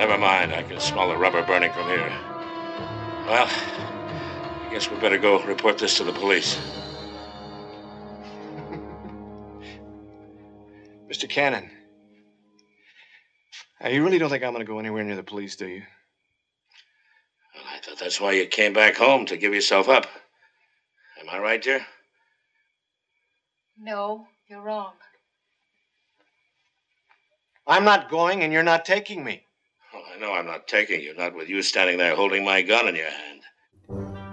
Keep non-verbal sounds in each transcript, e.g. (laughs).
Never mind. I can smell the rubber burning from here. Well, I guess we better go report this to the police. (laughs) Mr. Cannon. Now, you really don't think I'm going to go anywhere near the police, do you? Well, I thought that's why you came back home to give yourself up. Am I right, dear? No, you're wrong. I'm not going, and you're not taking me. Know I'm not taking you, not with you standing there holding my gun in your hand.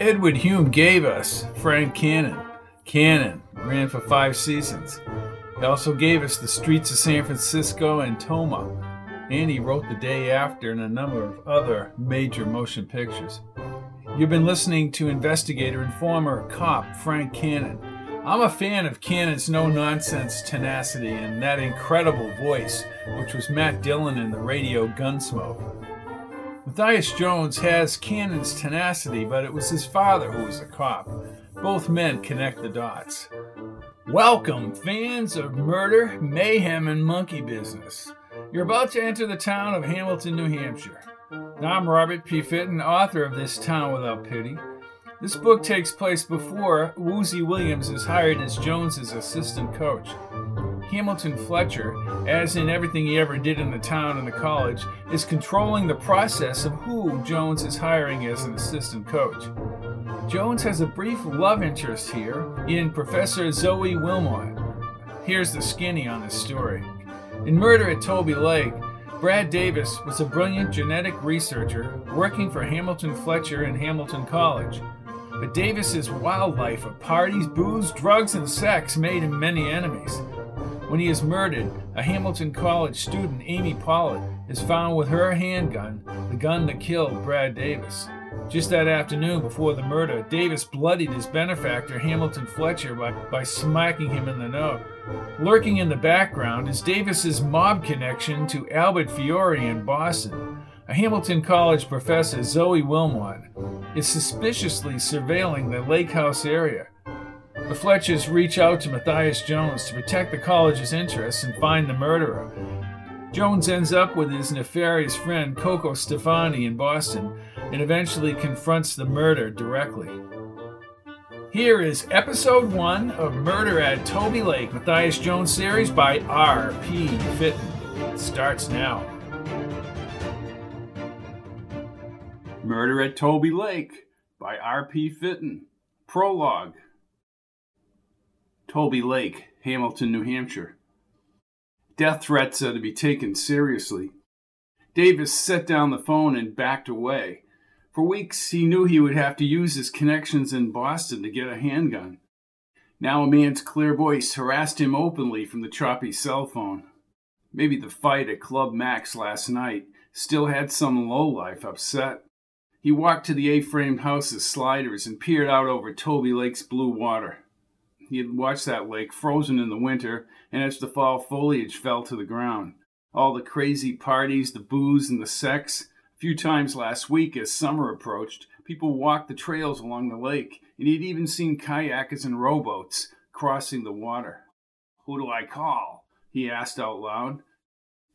Edward Hume gave us Frank Cannon. Cannon ran for five seasons. He also gave us The Streets of San Francisco and Toma, and he wrote The Day After and a number of other major motion pictures. You've been listening to investigator and former cop Frank Cannon. I'm a fan of Cannon's no nonsense tenacity and that incredible voice, which was Matt Dillon in the radio Gunsmoke. Matthias Jones has Cannon's tenacity, but it was his father who was a cop. Both men connect the dots. Welcome, fans of murder, mayhem, and monkey business. You're about to enter the town of Hamilton, New Hampshire. I'm Robert P. Fitton, author of This Town Without Pity. This book takes place before Woozy Williams is hired as Jones's assistant coach. Hamilton Fletcher, as in everything he ever did in the town and the college, is controlling the process of who Jones is hiring as an assistant coach. Jones has a brief love interest here in Professor Zoe Wilmot. Here's the skinny on this story. In Murder at Tolby Lake, Brad Davis was a brilliant genetic researcher working for Hamilton Fletcher and Hamilton College. But Davis's wild life of parties, booze, drugs, and sex made him many enemies. When he is murdered, a Hamilton College student, Amy Pollard, is found with her handgun, the gun that killed Brad Davis. Just that afternoon before the murder, Davis bloodied his benefactor, Hamilton Fletcher, by, by smacking him in the nose. Lurking in the background is Davis's mob connection to Albert Fiore in Boston. A Hamilton College professor, Zoe Wilmot, is suspiciously surveilling the lake house area. The Fletchers reach out to Matthias Jones to protect the college's interests and find the murderer. Jones ends up with his nefarious friend Coco Stefani in Boston and eventually confronts the murder directly. Here is episode one of Murder at Tolby Lake, Matthias Jones series by R.P. Fitton. It starts now. Murder at Tolby Lake by R.P. Fitton. Prologue. Tolby Lake, Hamilton, New Hampshire. Death threats are to be taken seriously. Davis set down the phone and backed away. For weeks, he knew he would have to use his connections in Boston to get a handgun. Now a man's clear voice harassed him openly from the choppy cell phone. Maybe the fight at Club Max last night still had some lowlife upset. He walked to the A-framed house's sliders and peered out over Tolby Lake's blue water. He had watched that lake frozen in the winter, and as the fall foliage fell to the ground. All the crazy parties, the booze, and the sex. A few times last week, as summer approached, people walked the trails along the lake, and he'd even seen kayakers and rowboats crossing the water. Who do I call? he asked out loud.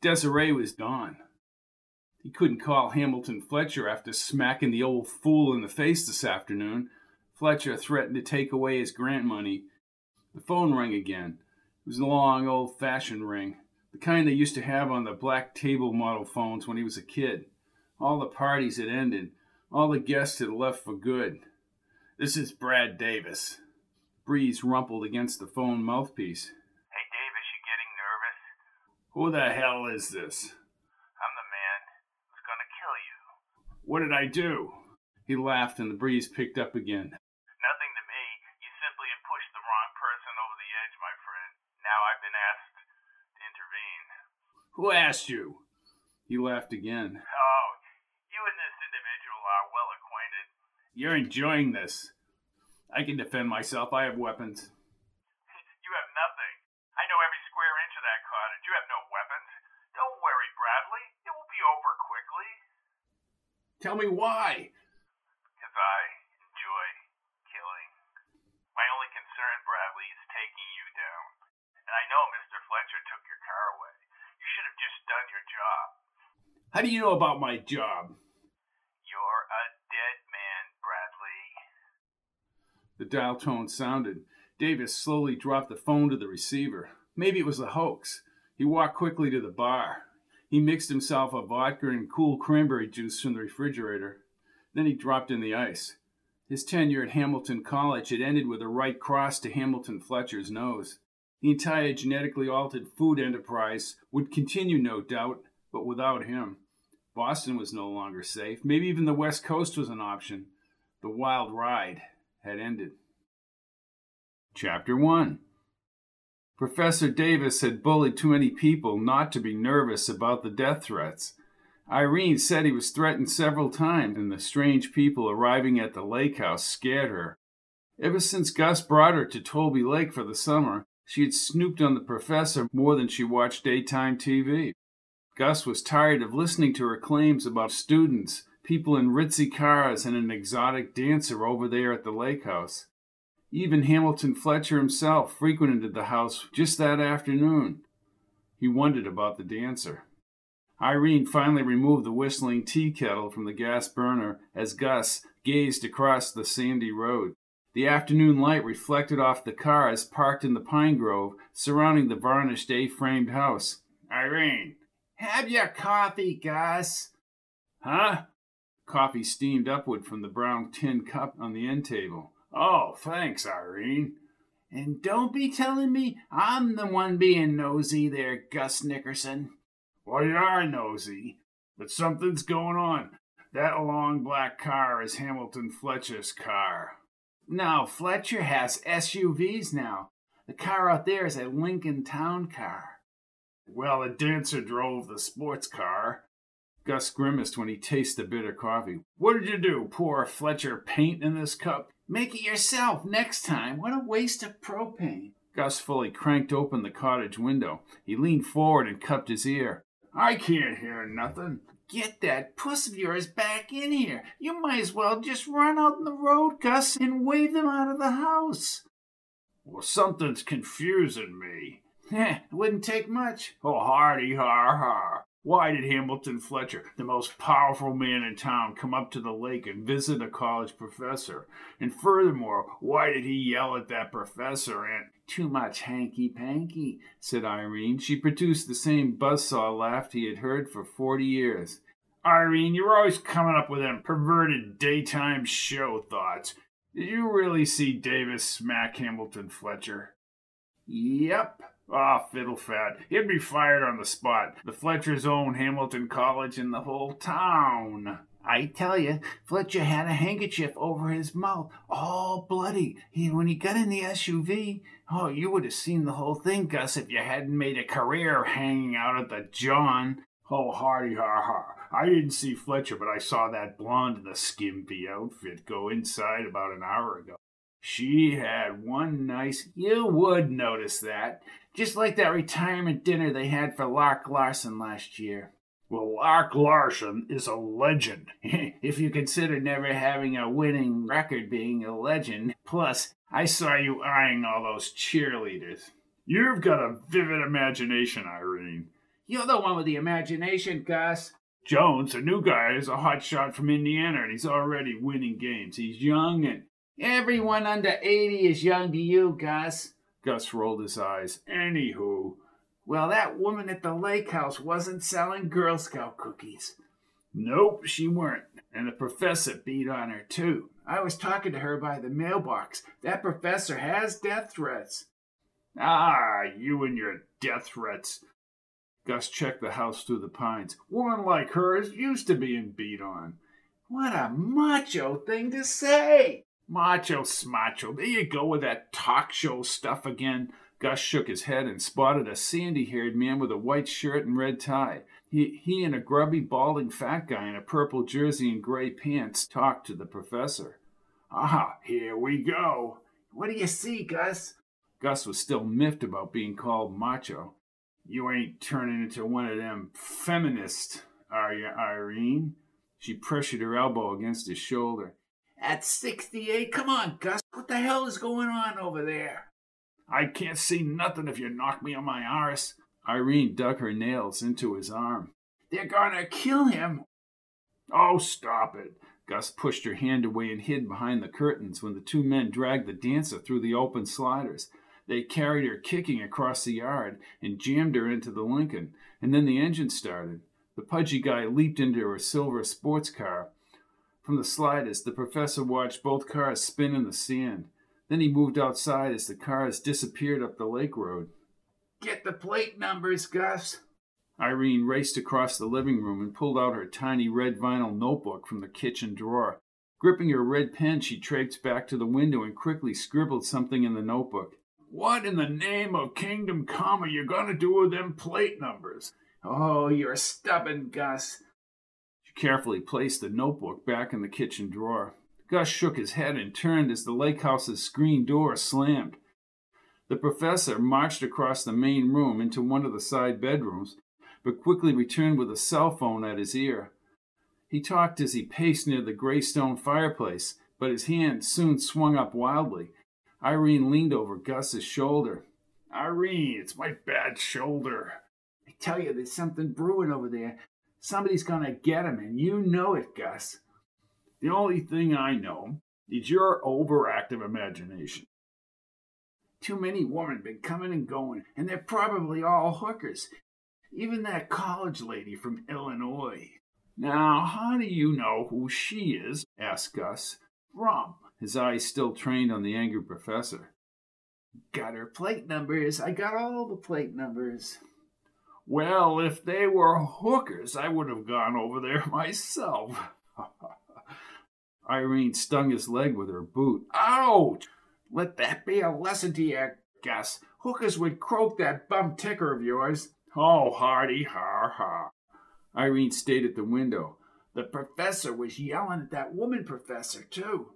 Desiree was gone. He couldn't call Hamilton Fletcher after smacking the old fool in the face this afternoon. Fletcher threatened to take away his grant money. The phone rang again. It was a long, old fashioned ring, the kind they used to have on the black table model phones when he was a kid. All the parties had ended, all the guests had left for good. This is Brad Davis. Breeze rumpled against the phone mouthpiece. Hey, Davis, you getting nervous? Who the hell is this? I'm the man who's gonna kill you. What did I do? He laughed and the breeze picked up again. Nothing to me. You simply have pushed the wrong person over the edge, my friend. Now I've been asked to intervene. Who asked you? He laughed again. Oh, you and this individual are well acquainted. You're enjoying this. I can defend myself. I have weapons. (laughs) You have nothing. I know every square inch of that cottage. You have no weapons. Don't worry, Bradley. It will be over quickly. Tell me why. Because I enjoy killing. My only concern, Bradley, is taking you down. And I know Mr. Fletcher took your car away. You should have just done your job. How do you know about my job? You're a dead man, Bradley. The dial tone sounded. Davis slowly dropped the phone to the receiver. Maybe it was a hoax. He walked quickly to the bar. He mixed himself a vodka and cool cranberry juice from the refrigerator. Then he dropped in the ice. His tenure at Hamilton College had ended with a right cross to Hamilton Fletcher's nose. The entire genetically altered food enterprise would continue, no doubt, but without him. Boston was no longer safe. Maybe even the West Coast was an option. The wild ride had ended. Chapter 1 Professor Davis had bullied too many people not to be nervous about the death threats. Irene said he was threatened several times, and the strange people arriving at the lake house scared her. Ever since Gus brought her to Tolby Lake for the summer, she had snooped on the professor more than she watched daytime TV. Gus was tired of listening to her claims about students, people in ritzy cars, and an exotic dancer over there at the lake house. Even Hamilton Fletcher himself frequented the house just that afternoon. He wondered about the dancer. Irene finally removed the whistling tea kettle from the gas burner as Gus gazed across the sandy road. The afternoon light reflected off the cars parked in the pine grove surrounding the varnished A framed house. Irene, have your coffee, Gus. Huh? Coffee steamed upward from the brown tin cup on the end table. Oh, thanks, Irene. And don't be telling me I'm the one being nosy there, Gus Nickerson. Well, you are nosy, but something's going on. That long black car is Hamilton Fletcher's car. No, Fletcher has SUVs now. The car out there is a Lincoln Town car. Well, the dancer drove the sports car. Gus grimaced when he tasted the bitter coffee. What did you do? Pour Fletcher paint in this cup? Make it yourself next time. What a waste of propane. Gus fully cranked open the cottage window. He leaned forward and cupped his ear. I can't hear nothing. Get that puss of yours back in here. You might as well just run out in the road, Gus, and wave them out of the house. Well, something's confusing me. Heh, it wouldn't take much. Oh, hardy har har. Why did Hamilton Fletcher, the most powerful man in town, come up to the lake and visit a college professor? And furthermore, why did he yell at that professor and too much hanky panky, said Irene. She produced the same buzzsaw laugh he had heard for forty years. Irene, you're always coming up with them perverted daytime show thoughts. Did you really see Davis smack Hamilton Fletcher? Yep. Ah, fiddle fat. He'd be fired on the spot. The Fletchers own Hamilton College and the whole town. I tell you, Fletcher had a handkerchief over his mouth, all bloody. He, when he got in the SUV, oh, you would have seen the whole thing, Gus, if you hadn't made a career hanging out at the John. Oh, hardy har har. I didn't see Fletcher, but I saw that blonde in the skimpy outfit go inside about an hour ago. She had one nice. You would notice that. Just like that retirement dinner they had for Lark Larson last year. Well, Lark Larson is a legend. (laughs) if you consider never having a winning record being a legend. Plus, I saw you eyeing all those cheerleaders. You've got a vivid imagination, Irene. You're the one with the imagination, Gus. Jones, the new guy, is a hot shot from Indiana, and he's already winning games. He's young and. Everyone under 80 is young to you, Gus. Gus rolled his eyes. Anywho. Well, that woman at the lake house wasn't selling Girl Scout cookies. Nope, she weren't. And the professor beat on her, too. I was talking to her by the mailbox. That professor has death threats. Ah, you and your death threats. Gus checked the house through the pines. Woman like her is used to being beat on. What a macho thing to say! Macho smacho. There you go with that talk show stuff again. Gus shook his head and spotted a sandy haired man with a white shirt and red tie. He, he and a grubby, balding fat guy in a purple jersey and gray pants talked to the professor. Ah, here we go. What do you see, Gus? Gus was still miffed about being called macho. You ain't turning into one of them feminists, are you, Irene? She pressured her elbow against his shoulder. At 68? Come on, Gus. What the hell is going on over there? I can't see nothing if you knock me on my arse. Irene dug her nails into his arm. They're gonna kill him. Oh, stop it. Gus pushed her hand away and hid behind the curtains when the two men dragged the dancer through the open sliders. They carried her kicking across the yard and jammed her into the Lincoln, and then the engine started. The pudgy guy leaped into her silver sports car. From the sliders, the professor watched both cars spin in the sand. Then he moved outside as the cars disappeared up the lake road. Get the plate numbers, Gus. Irene raced across the living room and pulled out her tiny red vinyl notebook from the kitchen drawer. Gripping her red pen, she traipsed back to the window and quickly scribbled something in the notebook. What in the name of Kingdom Come are you going to do with them plate numbers? Oh, you're stubborn, Gus. Carefully placed the notebook back in the kitchen drawer. Gus shook his head and turned as the lake house's screen door slammed. The professor marched across the main room into one of the side bedrooms, but quickly returned with a cell phone at his ear. He talked as he paced near the gray stone fireplace, but his hand soon swung up wildly. Irene leaned over Gus's shoulder. Irene, it's my bad shoulder. I tell you, there's something brewing over there. Somebody's gonna get him, and you know it, Gus. The only thing I know is your overactive imagination. Too many women been coming and going, and they're probably all hookers. Even that college lady from Illinois. Now, how do you know who she is? asked Gus. From, his eyes still trained on the angry professor. Got her plate numbers. I got all the plate numbers. Well, if they were hookers, I would have gone over there (laughs) myself. Irene stung his leg with her boot. Ouch! Let that be a lesson to you, Gus. Hookers would croak that bum ticker of yours. Oh, Hardy, ha ha. Irene stayed at the window. The professor was yelling at that woman professor, too.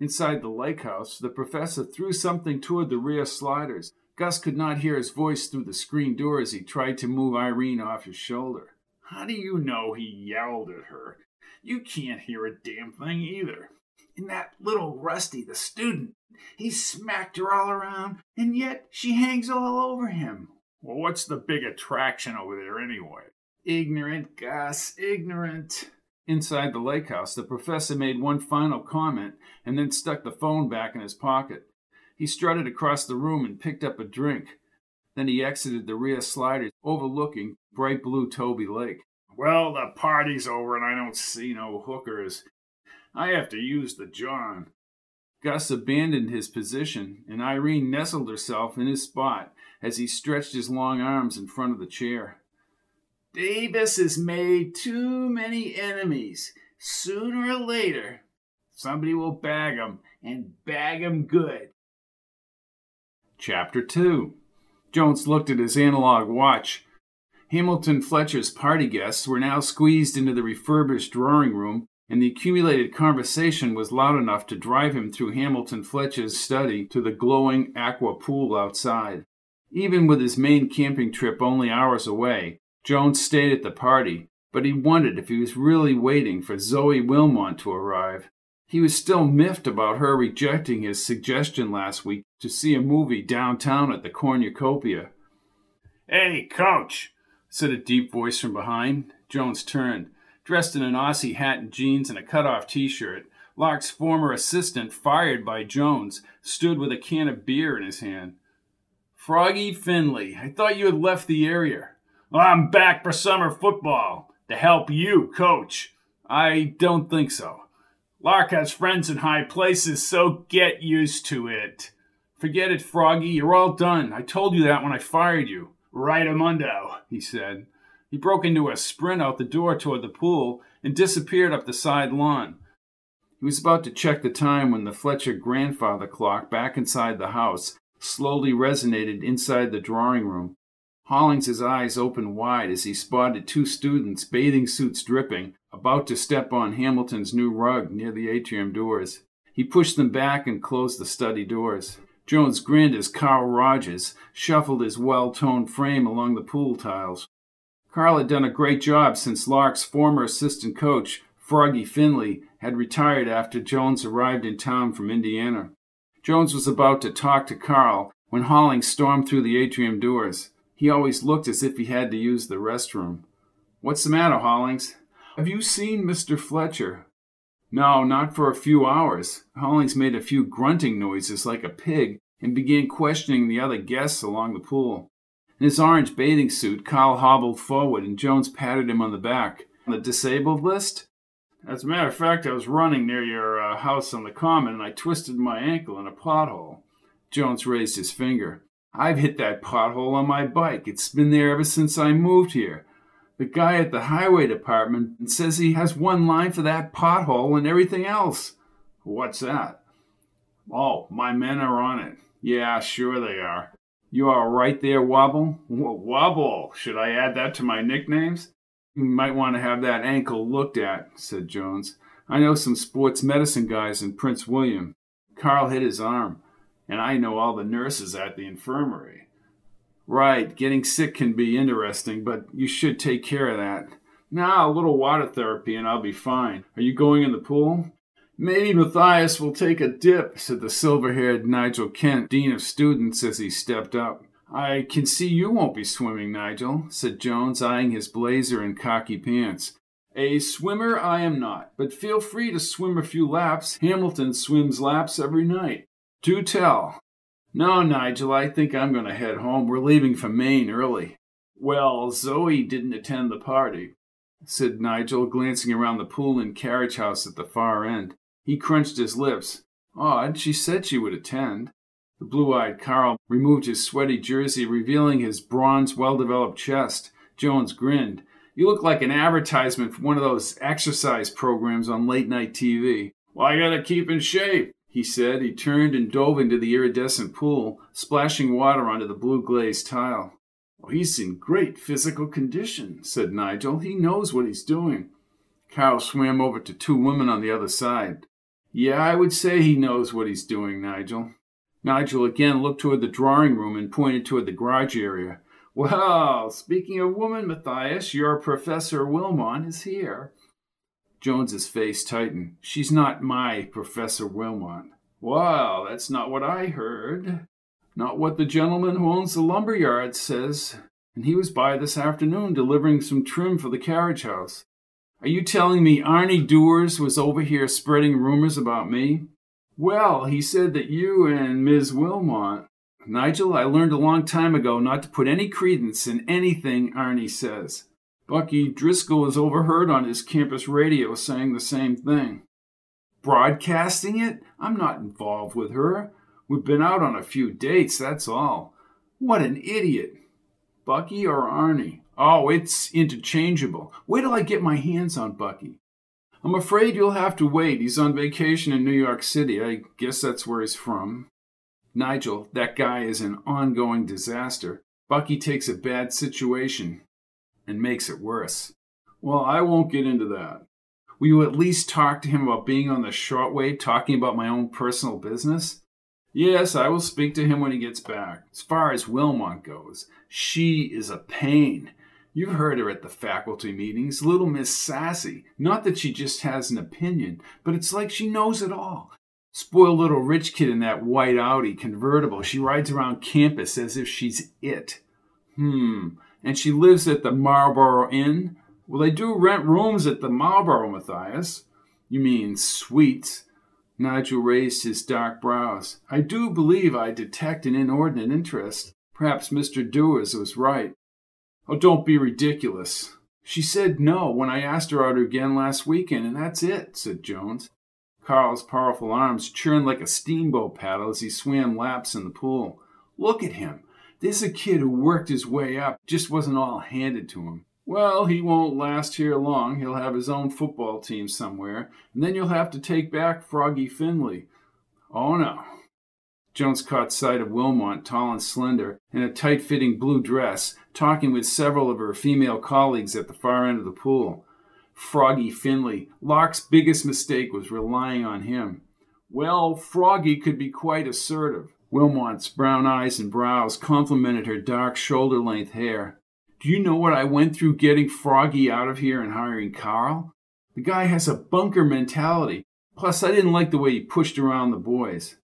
Inside the lake house, the professor threw something toward the rear sliders. Gus could not hear his voice through the screen door as he tried to move Irene off his shoulder. How do you know he yelled at her? You can't hear a damn thing either. And that little Rusty, the student, he smacked her all around, and yet she hangs all over him. Well, what's the big attraction over there anyway? Ignorant, Gus, ignorant. Inside the lake house, the professor made one final comment and then stuck the phone back in his pocket. He strutted across the room and picked up a drink. Then he exited the rear sliders overlooking bright blue Tolby Lake. Well, the party's over and I don't see no hookers. I have to use the John. Gus abandoned his position, and Irene nestled herself in his spot as he stretched his long arms in front of the chair. Davis has made too many enemies. Sooner or later, somebody will bag him, and bag him good. Chapter 2 Jones looked at his analog watch. Hamilton Fletcher's party guests were now squeezed into the refurbished drawing room, and the accumulated conversation was loud enough to drive him through Hamilton Fletcher's study to the glowing aqua pool outside. Even with his Maine camping trip only hours away, Jones stayed at the party, but he wondered if he was really waiting for Zoe Wilmot to arrive. He was still miffed about her rejecting his suggestion last week to see a movie downtown at the Cornucopia. Hey, coach, said a deep voice from behind. Jones turned. Dressed in an Aussie hat and jeans and a cut-off t-shirt, Lark's former assistant, fired by Jones, stood with a can of beer in his hand. Froggy Finley, I thought you had left the area. I'm back for summer football to help you coach. I don't think so. Lark has friends in high places, so get used to it. Forget it, Froggy. You're all done. I told you that when I fired you. Right amundo, he said. He broke into a sprint out the door toward the pool and disappeared up the side lawn. He was about to check the time when the Fletcher grandfather clock back inside the house slowly resonated inside the drawing room. Hollings's eyes opened wide as he spotted two students, bathing suits dripping, about to step on Hamilton's new rug near the atrium doors. He pushed them back and closed the study doors. Jones grinned as Carl Rogers shuffled his well toned frame along the pool tiles. Carl had done a great job since Lark's former assistant coach, Froggy Finley, had retired after Jones arrived in town from Indiana. Jones was about to talk to Carl when Hollings stormed through the atrium doors. He always looked as if he had to use the restroom. What's the matter, Hollings? Have you seen Mr. Fletcher? No, not for a few hours. Hollings made a few grunting noises like a pig and began questioning the other guests along the pool. In his orange bathing suit, Carl hobbled forward and Jones patted him on the back. On the disabled list? As a matter of fact, I was running near your uh, house on the common and I twisted my ankle in a pothole. Jones raised his finger. I've hit that pothole on my bike. It's been there ever since I moved here. The guy at the highway department says he has one line for that pothole and everything else. What's that? Oh, my men are on it. Yeah, sure they are. You are right there, Wobble? Wobble! Should I add that to my nicknames? You might want to have that ankle looked at, said Jones. I know some sports medicine guys in Prince William. Carl hit his arm, and I know all the nurses at the infirmary. Right, getting sick can be interesting, but you should take care of that. Now, a little water therapy and I'll be fine. Are you going in the pool? Maybe Matthias will take a dip, said the silver haired Nigel Kent, Dean of Students, as he stepped up. I can see you won't be swimming, Nigel, said Jones, eyeing his blazer and khaki pants. A swimmer I am not, but feel free to swim a few laps. Hamilton swims laps every night. Do tell. No, Nigel, I think I'm going to head home. We're leaving for Maine early. Well, Zoe didn't attend the party, said Nigel, glancing around the pool and carriage house at the far end. He crunched his lips. Odd, she said she would attend. The blue eyed Carl removed his sweaty jersey, revealing his bronze, well developed chest. Jones grinned. You look like an advertisement for one of those exercise programs on late night TV. Well, I gotta keep in shape he said. He turned and dove into the iridescent pool, splashing water onto the blue glazed tile. Oh, he's in great physical condition, said Nigel. He knows what he's doing. Carl swam over to two women on the other side. Yeah, I would say he knows what he's doing, Nigel. Nigel again looked toward the drawing room and pointed toward the garage area. Well, speaking of women, Matthias, your Professor Wilmot is here. Jones's face tightened. She's not my Professor Wilmot. Well, that's not what I heard. Not what the gentleman who owns the lumber yard says. And he was by this afternoon delivering some trim for the carriage house. Are you telling me Arnie Dewars was over here spreading rumors about me? Well, he said that you and Miss Wilmot. Nigel, I learned a long time ago not to put any credence in anything Arnie says. Bucky Driscoll is overheard on his campus radio saying the same thing. Broadcasting it? I'm not involved with her. We've been out on a few dates, that's all. What an idiot. Bucky or Arnie? Oh, it's interchangeable. Wait till I get my hands on Bucky. I'm afraid you'll have to wait. He's on vacation in New York City. I guess that's where he's from. Nigel, that guy is an ongoing disaster. Bucky takes a bad situation and makes it worse. Well, I won't get into that. Will you at least talk to him about being on the shortwave, talking about my own personal business? Yes, I will speak to him when he gets back. As far as Wilmot goes, she is a pain. You've heard her at the faculty meetings, little Miss Sassy. Not that she just has an opinion, but it's like she knows it all. Spoiled little rich kid in that white Audi convertible. She rides around campus as if she's it. Hmm, and she lives at the Marlborough Inn. Well, they do rent rooms at the Marlborough, Matthias. You mean suites. Nigel raised his dark brows. I do believe I detect an inordinate interest. Perhaps Mr. Dewars was right. Oh, don't be ridiculous. She said no when I asked her out again last weekend, and that's it, said Jones. Carl's powerful arms churned like a steamboat paddle as he swam laps in the pool. Look at him. This a kid who worked his way up, just wasn't all handed to him. Well, he won't last here long. He'll have his own football team somewhere, and then you'll have to take back Froggy Finley. Oh no. Jones caught sight of Wilmot, tall and slender, in a tight fitting blue dress, talking with several of her female colleagues at the far end of the pool. Froggy Finley, Lark's biggest mistake was relying on him. Well, Froggy could be quite assertive. Wilmot's brown eyes and brows complemented her dark shoulder length hair. Do you know what I went through getting Froggy out of here and hiring Carl? The guy has a bunker mentality. Plus, I didn't like the way he pushed around the boys.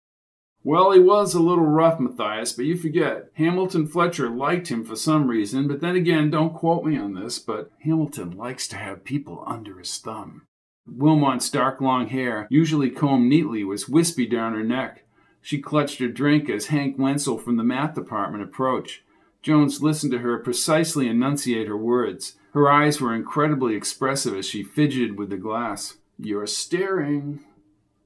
Well, he was a little rough, Matthias, but you forget. Hamilton Fletcher liked him for some reason, but then again, don't quote me on this, but Hamilton likes to have people under his thumb. Wilmot's dark long hair, usually combed neatly, was wispy down her neck. She clutched her drink as Hank Wenzel from the math department approached. Jones listened to her precisely enunciate her words. Her eyes were incredibly expressive as she fidgeted with the glass. You're staring.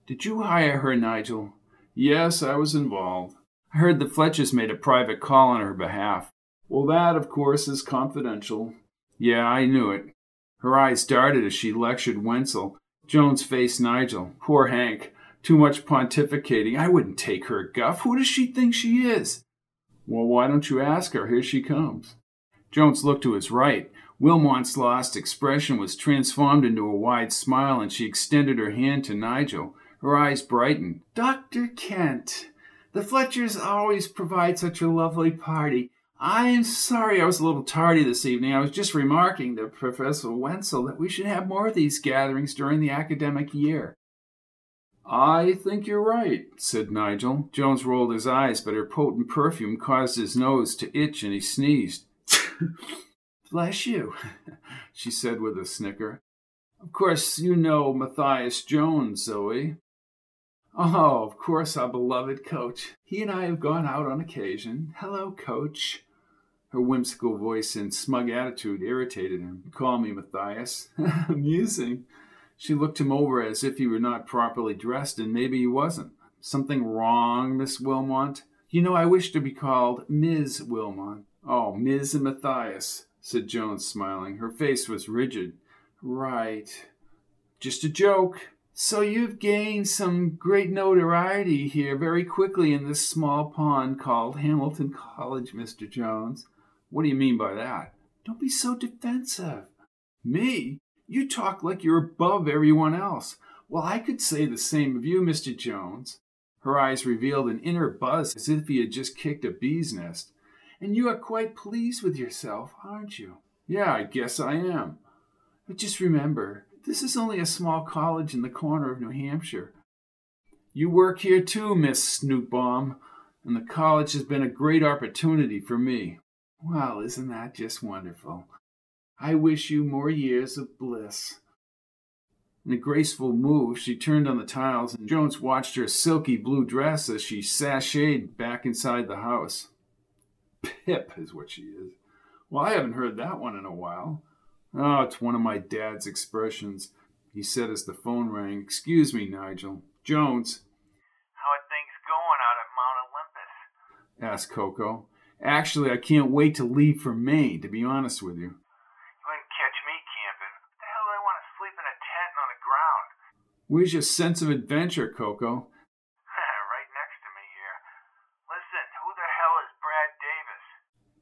Did you hire her, Nigel? Yes, I was involved. I heard the Fletchers made a private call on her behalf. Well, that, of course, is confidential. Yeah, I knew it. Her eyes darted as she lectured Wenzel. Jones faced Nigel. Poor Hank. Too much pontificating. I wouldn't take her, Guff. Who does she think she is? Well, why don't you ask her? Here she comes. Jones looked to his right. Wilmot's lost expression was transformed into a wide smile, and she extended her hand to Nigel. Her eyes brightened. Dr. Kent, the Fletchers always provide such a lovely party. I'm sorry I was a little tardy this evening. I was just remarking to Professor Wenzel that we should have more of these gatherings during the academic year. I think you're right, said Nigel. Jones rolled his eyes, but her potent perfume caused his nose to itch and he sneezed. (laughs) Bless you, (laughs) she said with a snicker. Of course, you know Matthias Jones, Zoe. Oh, of course, our beloved coach. He and I have gone out on occasion. Hello, coach. Her whimsical voice and smug attitude irritated him. call me Matthias. (laughs) Amusing. She looked him over as if he were not properly dressed, and maybe he wasn't. Something wrong, Miss Wilmot? You know, I wish to be called Ms. Wilmot. Oh, Ms. Matthias, said Jones, smiling. Her face was rigid. Right. Just a joke. So you've gained some great notoriety here very quickly in this small pond called Hamilton College, Mr. Jones. What do you mean by that? Don't be so defensive. Me? You talk like you're above everyone else. Well, I could say the same of you, Mr. Jones. Her eyes revealed an inner buzz as if he had just kicked a bee's nest. And you are quite pleased with yourself, aren't you? Yeah, I guess I am. But just remember, this is only a small college in the corner of New Hampshire. You work here too, Miss Snootbaum, and the college has been a great opportunity for me. Well, isn't that just wonderful? I wish you more years of bliss. In a graceful move, she turned on the tiles, and Jones watched her silky blue dress as she sashayed back inside the house. Pip is what she is. Well, I haven't heard that one in a while. Oh, it's one of my dad's expressions. He said as the phone rang, Excuse me, Nigel. Jones. How are things going out at Mount Olympus? asked Coco. Actually, I can't wait to leave for Maine, to be honest with you. You wouldn't catch me camping. What the hell do I want to sleep in a tent on the ground? Where's your sense of adventure, Coco? (laughs) right next to me here. Listen, who the hell is Brad Davis?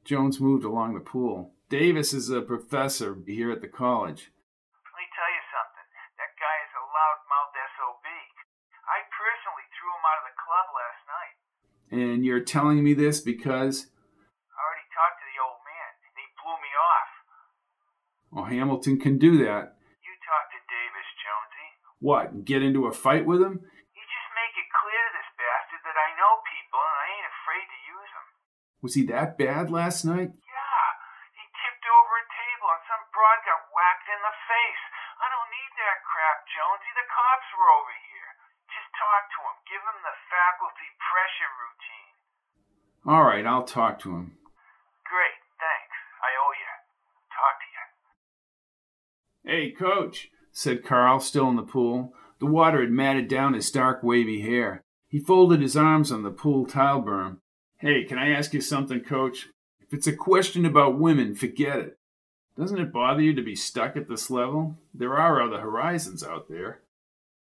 Jones moved along the pool. Davis is a professor here at the college. Let me tell you something. That guy is a loudmouth SOB. I personally threw him out of the club last night. And you're telling me this because. I already talked to the old man, and he blew me off. Oh, Hamilton can do that. You talk to Davis, Jonesy. What, get into a fight with him? You just make it clear to this bastard that I know people and I ain't afraid to use them. Was he that bad last night? Yeah, he tipped over a table and some broad got whacked in the face. I don't need that crap, Jonesy. The cops were over here. Just talk to him. Give him the faculty pressure routine. All right, I'll talk to him. Great, thanks. I owe you. Talk to you. Hey, coach, said Carl, still in the pool. The water had matted down his dark, wavy hair. He folded his arms on the pool tile berm. Hey, can I ask you something, coach? If it's a question about women, forget it. Doesn't it bother you to be stuck at this level? There are other horizons out there.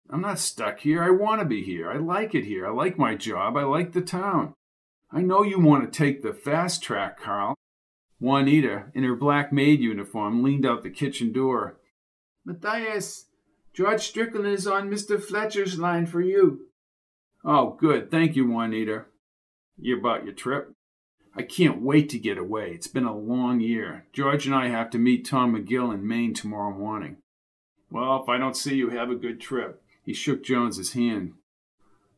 I'm not stuck here. I want to be here. I like it here. I like my job. I like the town. I know you want to take the fast track, Carl. Juanita, in her black maid uniform, leaned out the kitchen door. Matthias, George Strickland is on Mr. Fletcher's line for you. Oh, good. Thank you, Juanita. You about your trip? I can't wait to get away. It's been a long year. George and I have to meet Tom McGill in Maine tomorrow morning. Well, if I don't see you, have a good trip. He shook Jones's hand.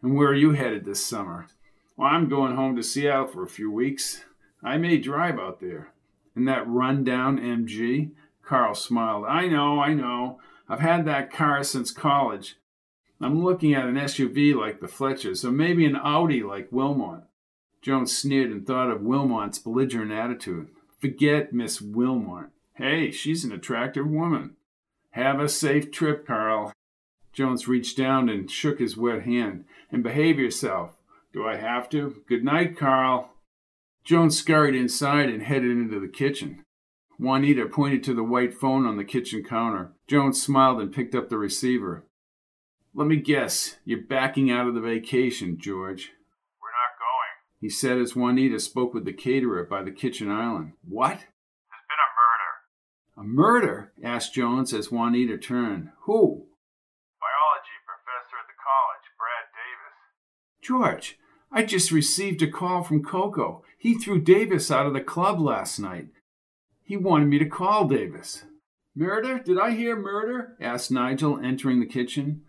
And where are you headed this summer? Well, I'm going home to Seattle for a few weeks. I may drive out there. In that rundown MG? Carl smiled. I know, I know. I've had that car since college. I'm looking at an SUV like the Fletchers, or maybe an Audi like Wilmot. Jones sneered and thought of Wilmot's belligerent attitude. Forget Miss Wilmot. Hey, she's an attractive woman. Have a safe trip, Carl. Jones reached down and shook his wet hand. And behave yourself. Do I have to? Good night, Carl. Jones scurried inside and headed into the kitchen. Juanita pointed to the white phone on the kitchen counter. Jones smiled and picked up the receiver. Let me guess, you're backing out of the vacation, George. We're not going. He said as Juanita spoke with the caterer by the kitchen island. What? There's been a murder. A murder? asked Jones as Juanita turned. Who? Biology professor at the college, Brad Davis. George, I just received a call from Coco. He threw Davis out of the club last night. He wanted me to call Davis. Murder? Did I hear murder? asked Nigel, entering the kitchen.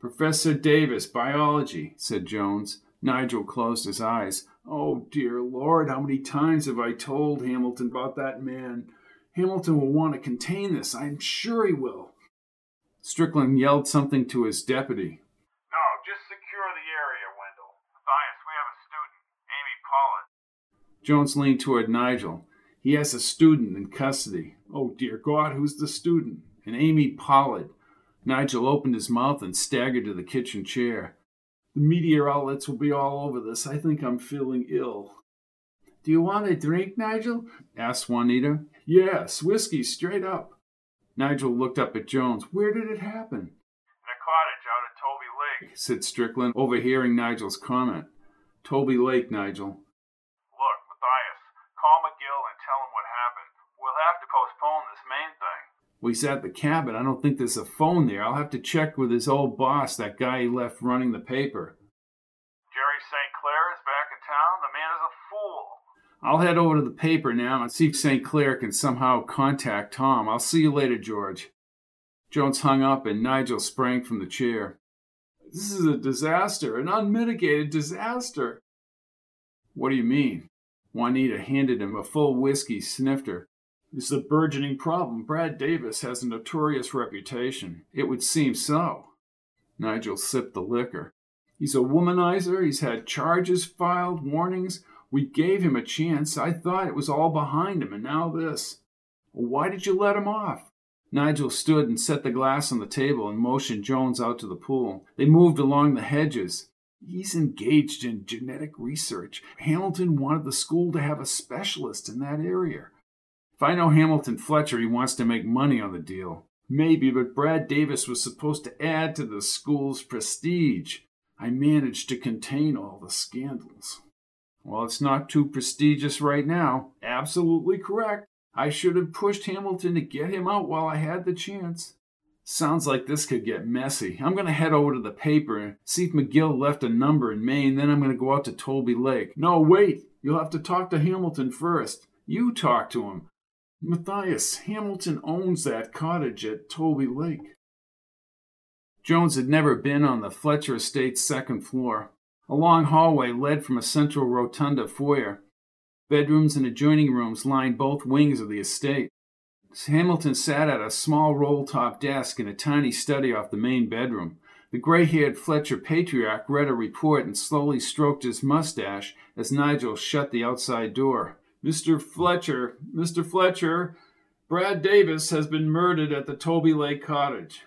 Professor Davis, biology, said Jones. Nigel closed his eyes. Oh, dear Lord, how many times have I told Hamilton about that man? Hamilton will want to contain this. I'm sure he will. Strickland yelled something to his deputy. No, just secure the area, Wendell. Matthias, we have a student, Amy Pollard. Jones leaned toward Nigel. He has a student in custody. Oh, dear God, who's the student? An Amy Pollard. Nigel opened his mouth and staggered to the kitchen chair. The media outlets will be all over this. I think I'm feeling ill. Do you want a drink, Nigel? asked Juanita. Yes, whiskey, straight up. Nigel looked up at Jones. Where did it happen? In a cottage out at Tolby Lake. said Strickland, overhearing Nigel's comment. Tolby Lake, Nigel. Look, Matthias, call McGill and tell him what happened. We'll have to postpone this Maine thing. Well, he's at the cabin. I don't think there's a phone there. I'll have to check with his old boss, that guy he left running the paper. Jerry St. Clair is back in town. The man is a fool. I'll head over to the paper now and see if St. Clair can somehow contact Tom. I'll see you later, George. Jones hung up and Nigel sprang from the chair. This is a disaster, an unmitigated disaster. What do you mean? Juanita handed him a full whiskey snifter. It's a burgeoning problem. Brad Davis has a notorious reputation. It would seem so. Nigel sipped the liquor. He's a womanizer. He's had charges filed, warnings. We gave him a chance. I thought it was all behind him, and now this. Why did you let him off? Nigel stood and set the glass on the table and motioned Jones out to the pool. They moved along the hedges. He's engaged in genetic research. Hamilton wanted the school to have a specialist in that area. If I know Hamilton Fletcher, he wants to make money on the deal. Maybe, but Brad Davis was supposed to add to the school's prestige. I managed to contain all the scandals. Well, it's not too prestigious right now. Absolutely correct. I should have pushed Hamilton to get him out while I had the chance. Sounds like this could get messy. I'm going to head over to the paper and see if McGill left a number in Maine, then I'm going to go out to Tolby Lake. No, wait. You'll have to talk to Hamilton first. You talk to him. Matthias, Hamilton owns that cottage at Tolby Lake. Jones had never been on the Fletcher estate's second floor. A long hallway led from a central rotunda foyer. Bedrooms and adjoining rooms lined both wings of the estate. Hamilton sat at a small roll top desk in a tiny study off the main bedroom. The gray haired Fletcher patriarch read a report and slowly stroked his mustache as Nigel shut the outside door. Mr. Fletcher, Mr. Fletcher, Brad Davis has been murdered at the Tolby Lake cottage.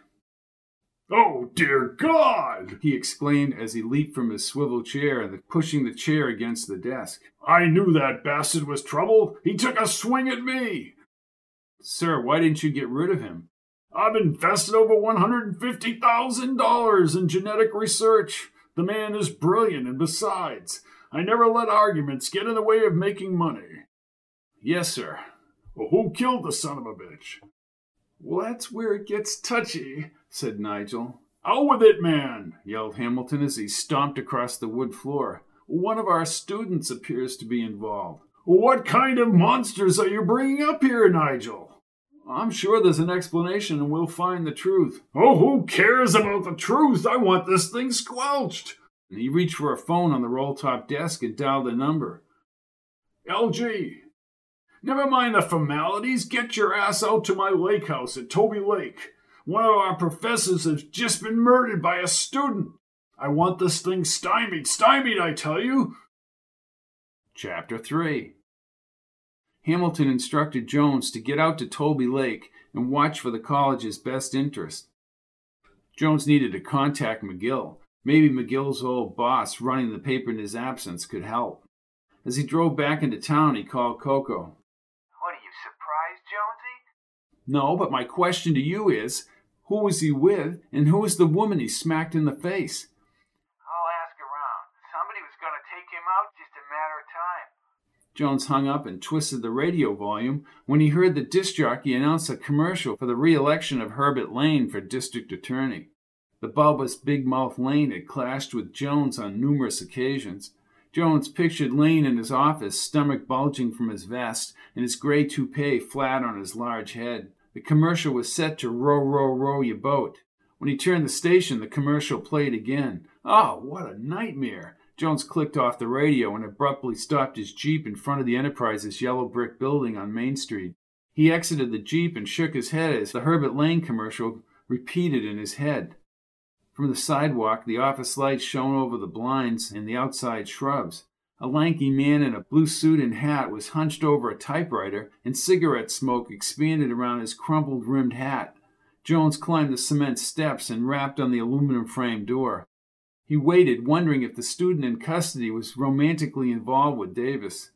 Oh, dear God! he exclaimed as he leaped from his swivel chair and pushing the chair against the desk. I knew that bastard was trouble. He took a swing at me. Sir, why didn't you get rid of him? I've invested over $150,000 in genetic research. The man is brilliant, and besides, I never let arguments get in the way of making money. Yes, sir. Well, who killed the son of a bitch? Well, that's where it gets touchy, said Nigel. Out with it, man, yelled Hamilton as he stomped across the wood floor. One of our students appears to be involved. What kind of monsters are you bringing up here, Nigel? I'm sure there's an explanation and we'll find the truth. Oh, who cares about the truth? I want this thing squelched. And he reached for a phone on the roll top desk and dialed a number. LG. Never mind the formalities. Get your ass out to my lake house at Tolby Lake. One of our professors has just been murdered by a student. I want this thing stymied. Stymied, I tell you. Chapter 3 Hamilton instructed Jones to get out to Tolby Lake and watch for the college's best interest. Jones needed to contact McGill. Maybe McGill's old boss running the paper in his absence could help. As he drove back into town, he called Coco. What are you surprised, Jonesy? No, but my question to you is who was he with, and who was the woman he smacked in the face? I'll ask around. Somebody was going to take him out just a matter of time. Jones hung up and twisted the radio volume when he heard the disc jockey announce a commercial for the re-election of Herbert Lane for district attorney. The bulbous big mouth Lane had clashed with Jones on numerous occasions. Jones pictured Lane in his office, stomach bulging from his vest, and his gray toupee flat on his large head. The commercial was set to row, row, row your boat. When he turned the station, the commercial played again. Oh, what a nightmare! Jones clicked off the radio and abruptly stopped his Jeep in front of the Enterprise's yellow brick building on Main Street. He exited the Jeep and shook his head as the Herbert Lane commercial repeated in his head. From the sidewalk, the office lights shone over the blinds and the outside shrubs. A lanky man in a blue suit and hat was hunched over a typewriter, and cigarette smoke expanded around his crumpled rimmed hat. Jones climbed the cement steps and rapped on the aluminum framed door. He waited, wondering if the student in custody was romantically involved with Davis.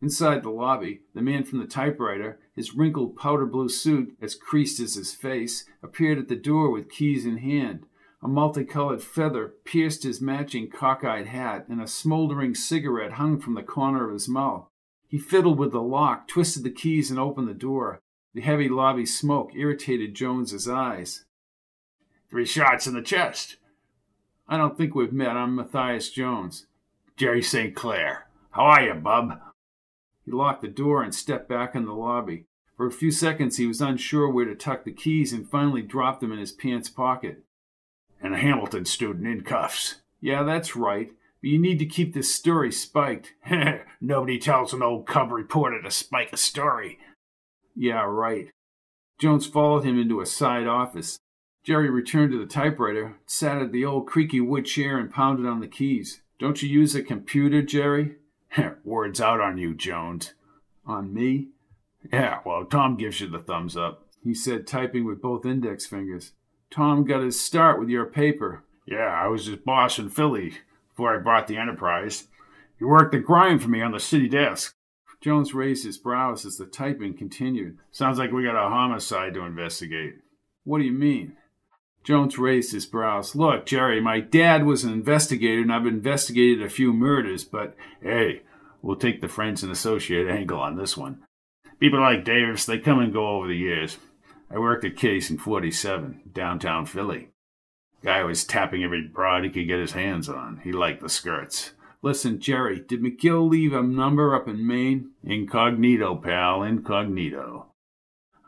Inside the lobby, the man from the typewriter, his wrinkled powder blue suit as creased as his face, appeared at the door with keys in hand. A multicolored feather pierced his matching cockeyed hat, and a smoldering cigarette hung from the corner of his mouth. He fiddled with the lock, twisted the keys, and opened the door. The heavy lobby smoke irritated Jones's eyes. Three shots in the chest. I don't think we've met. I'm Matthias Jones. Jerry St. Clair. How are you, bub? He locked the door and stepped back in the lobby. For a few seconds, he was unsure where to tuck the keys and finally dropped them in his pants pocket and a Hamilton student in cuffs. Yeah, that's right. But you need to keep this story spiked. (laughs) Nobody tells an old cub reporter to spike a story. Yeah, right. Jones followed him into a side office. Jerry returned to the typewriter, sat at the old creaky wood chair, and pounded on the keys. Don't you use a computer, Jerry? (laughs) Words out on you, Jones. On me? Yeah, well, Tom gives you the thumbs up, he said, typing with both index fingers. Tom got his start with your paper. Yeah, I was his boss in Philly before I bought the Enterprise. He worked the grind for me on the city desk. Jones raised his brows as the typing continued. Sounds like we got a homicide to investigate. What do you mean? Jones raised his brows. Look, Jerry, my dad was an investigator and I've investigated a few murders, but hey, we'll take the friends and associate angle on this one. People like Davis, they come and go over the years. I worked a Case in 47, downtown Philly. Guy was tapping every broad he could get his hands on. He liked the skirts. Listen, Jerry, did McGill leave a number up in Maine? Incognito, pal, incognito.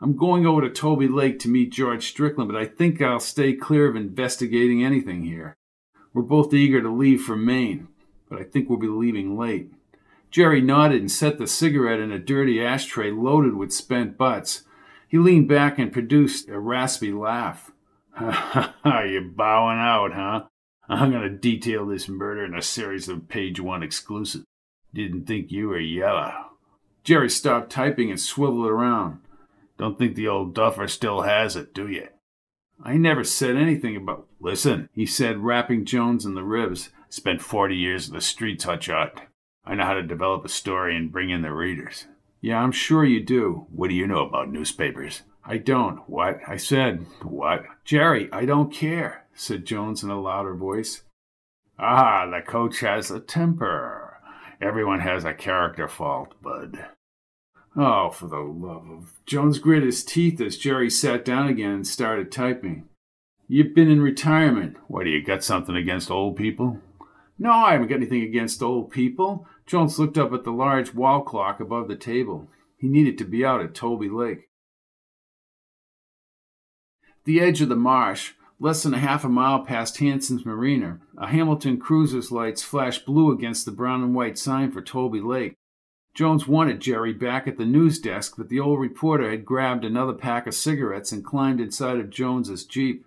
I'm going over to Tolby Lake to meet George Strickland, but I think I'll stay clear of investigating anything here. We're both eager to leave for Maine, but I think we'll be leaving late. Jerry nodded and set the cigarette in a dirty ashtray loaded with spent butts. He leaned back and produced a raspy laugh. (laughs) You're bowing out, huh? I'm going to detail this murder in a series of page one exclusives. Didn't think you were yellow. Jerry stopped typing and swiveled around. Don't think the old duffer still has it, do you? I never said anything about. Listen, he said, rapping Jones in the ribs. Spent 40 years in the streets, hotshot. I know how to develop a story and bring in the readers. Yeah, I'm sure you do. What do you know about newspapers? I don't. What? I said, what? Jerry, I don't care, said Jones in a louder voice. Ah, the coach has a temper. Everyone has a character fault, Bud. Oh, for the love of. Jones grit his teeth as Jerry sat down again and started typing. You've been in retirement. What, do you got something against old people? No, I haven't got anything against old people. Jones looked up at the large wall clock above the table. He needed to be out at Tolby Lake. The edge of the marsh, less than a half a mile past Hanson's Marina, a Hamilton cruiser's lights flashed blue against the brown and white sign for Tolby Lake. Jones wanted Jerry back at the news desk, but the old reporter had grabbed another pack of cigarettes and climbed inside of Jones's Jeep.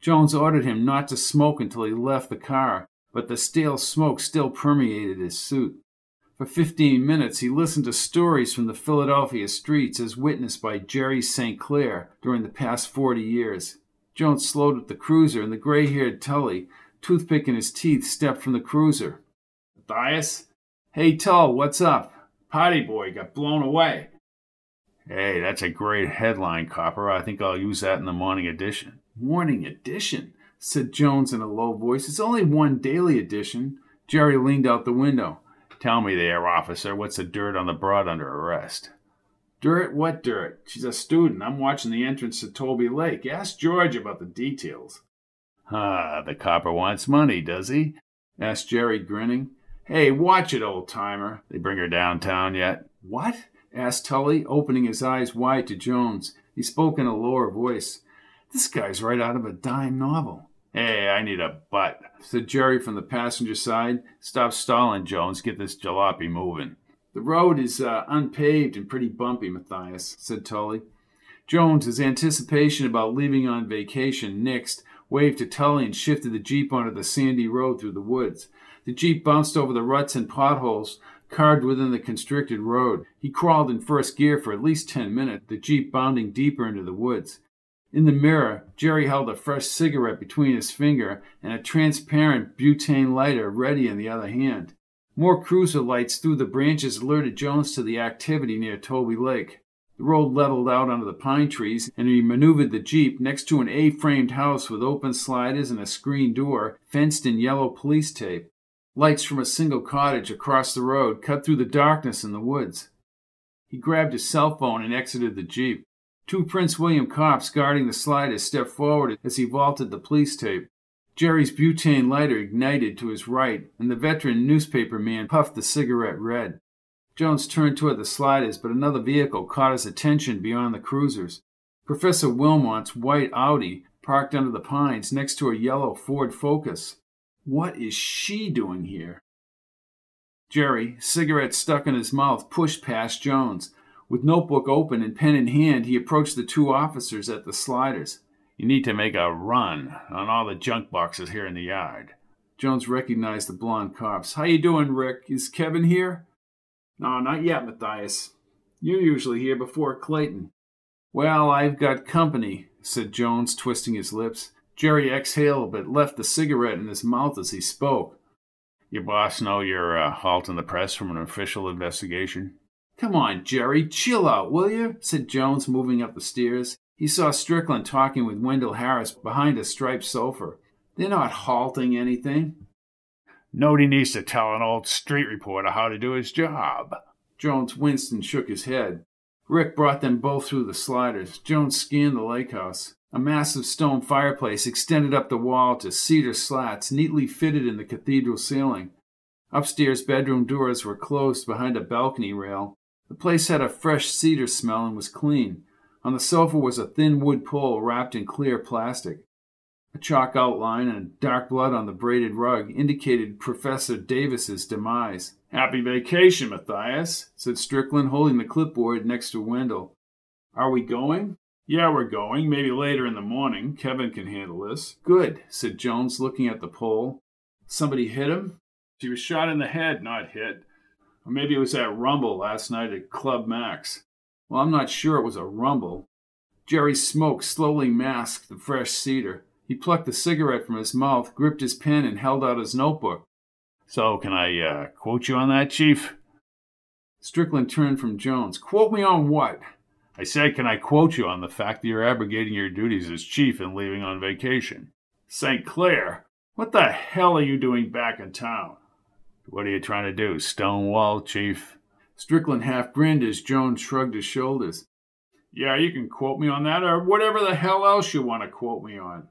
Jones ordered him not to smoke until he left the car, but the stale smoke still permeated his suit. For fifteen minutes he listened to stories from the Philadelphia streets as witnessed by Jerry St. Clair during the past forty years. Jones slowed with the cruiser, and the gray haired Tully, toothpick in his teeth, stepped from the cruiser. Matthias? Hey, Tull, what's up? Potty boy got blown away. Hey, that's a great headline, Copper. I think I'll use that in the morning edition. Morning edition? said Jones in a low voice. It's only one daily edition. Jerry leaned out the window. Tell me there, officer, what's the dirt on the broad under arrest? Dirt? What dirt? She's a student. I'm watching the entrance to Tolby Lake. Ask George about the details. Ah, the copper wants money, does he? asked Jerry, grinning. Hey, watch it, old timer. They bring her downtown yet? What? asked Tully, opening his eyes wide to Jones. He spoke in a lower voice. This guy's right out of a dime novel. Hey, I need a butt, said Jerry from the passenger side. Stop stalling, Jones. Get this jalopy moving. The road is uh, unpaved and pretty bumpy, Matthias, said Tully. Jones, his anticipation about leaving on vacation nixed, waved to Tully and shifted the Jeep onto the sandy road through the woods. The Jeep bounced over the ruts and potholes carved within the constricted road. He crawled in first gear for at least ten minutes, the Jeep bounding deeper into the woods. In the mirror, Jerry held a fresh cigarette between his finger and a transparent butane lighter ready in the other hand. More cruiser lights through the branches alerted Jones to the activity near Tolby Lake. The road leveled out under the pine trees, and he maneuvered the Jeep next to an A framed house with open sliders and a screen door, fenced in yellow police tape. Lights from a single cottage across the road cut through the darkness in the woods. He grabbed his cell phone and exited the Jeep. Two Prince William cops guarding the slide sliders stepped forward as he vaulted the police tape. Jerry's butane lighter ignited to his right, and the veteran newspaper man puffed the cigarette red. Jones turned toward the sliders, but another vehicle caught his attention beyond the cruisers. Professor Wilmot's white Audi parked under the pines next to a yellow Ford Focus. What is she doing here? Jerry, cigarette stuck in his mouth, pushed past Jones. With notebook open and pen in hand, he approached the two officers at the sliders. You need to make a run on all the junk boxes here in the yard. Jones recognized the blond cops. How you doing, Rick? Is Kevin here? No, not yet, Matthias. You're usually here before Clayton. Well, I've got company, said Jones, twisting his lips. Jerry exhaled, but left the cigarette in his mouth as he spoke. Your boss know you're uh, halting the press from an official investigation? Come on, Jerry, chill out, will you? said Jones, moving up the stairs. He saw Strickland talking with Wendell Harris behind a striped sofa. They're not halting anything. Nobody needs to tell an old street reporter how to do his job. Jones winced and shook his head. Rick brought them both through the sliders. Jones scanned the lake house. A massive stone fireplace extended up the wall to cedar slats neatly fitted in the cathedral ceiling. Upstairs bedroom doors were closed behind a balcony rail. The place had a fresh cedar smell and was clean. On the sofa was a thin wood pole wrapped in clear plastic. A chalk outline and dark blood on the braided rug indicated Professor Davis's demise. Happy vacation, Matthias, said Strickland, holding the clipboard next to Wendell. Are we going? Yeah, we're going. Maybe later in the morning. Kevin can handle this. Good, said Jones, looking at the pole. Somebody hit him? She was shot in the head, not hit. Or maybe it was that rumble last night at Club Max. Well, I'm not sure it was a rumble. Jerry's smoke slowly masked the fresh cedar. He plucked the cigarette from his mouth, gripped his pen, and held out his notebook. So, can I uh, quote you on that, Chief? Strickland turned from Jones. Quote me on what? I said, can I quote you on the fact that you're abrogating your duties as chief and leaving on vacation? St. Clair, what the hell are you doing back in town? What are you trying to do, stonewall, chief? Strickland half grinned as Jones shrugged his shoulders. Yeah, you can quote me on that, or whatever the hell else you want to quote me on.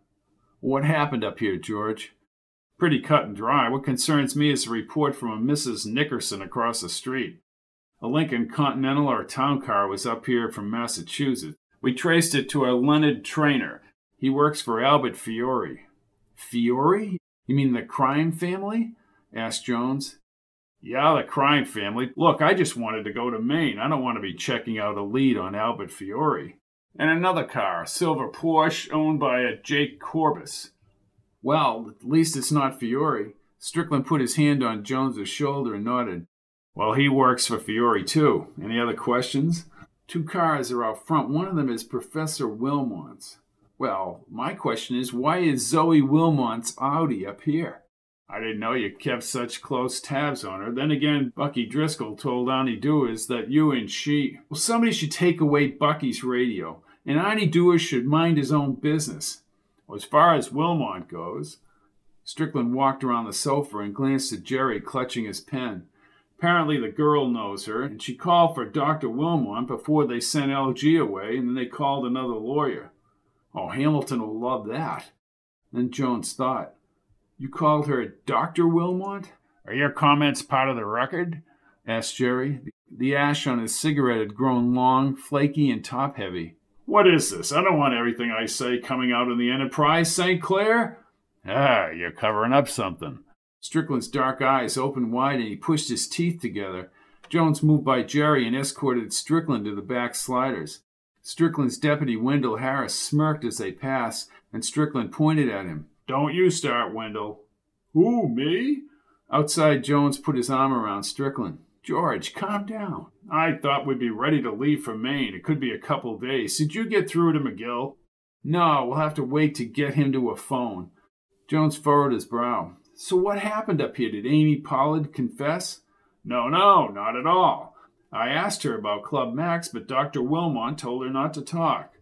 What happened up here, George? Pretty cut and dry. What concerns me is a report from a Mrs. Nickerson across the street. A Lincoln Continental or town car was up here from Massachusetts. We traced it to a Leonard Trainer. He works for Albert Fiore. Fiore? You mean the crime family? Asked Jones. Yeah, the crime family. Look, I just wanted to go to Maine. I don't want to be checking out a lead on Albert Fiore. And another car, a silver Porsche owned by a Jake Corbis. Well, at least it's not Fiore. Strickland put his hand on Jones's shoulder and nodded. Well, he works for Fiore, too. Any other questions? Two cars are out front. One of them is Professor Wilmot's. Well, my question is why is Zoe Wilmot's Audi up here? I didn't know you kept such close tabs on her. Then again, Bucky Driscoll told Ani Dewars that you and she. Well, somebody should take away Bucky's radio, and Ani Dewars should mind his own business. Well, as far as Wilmot goes. Strickland walked around the sofa and glanced at Jerry clutching his pen. Apparently, the girl knows her, and she called for Dr. Wilmot before they sent LG away, and then they called another lawyer. Oh, Hamilton will love that. Then Jones thought, You called her Dr. Wilmot? Are your comments part of the record? asked Jerry. The ash on his cigarette had grown long, flaky, and top heavy. What is this? I don't want everything I say coming out in the Enterprise, St. Clair. Ah, you're covering up something. Strickland's dark eyes opened wide and he pushed his teeth together. Jones moved by Jerry and escorted Strickland to the back sliders. Strickland's deputy, Wendell Harris, smirked as they passed, and Strickland pointed at him. Don't you start, Wendell. Who, me? Outside, Jones put his arm around Strickland. George, calm down. I thought we'd be ready to leave for Maine. It could be a couple days. Did you get through to McGill? No, we'll have to wait to get him to a phone. Jones furrowed his brow. So what happened up here? Did Amy Pollard confess? No, no, not at all. I asked her about Club Max, but Dr. Wilmot told her not to talk.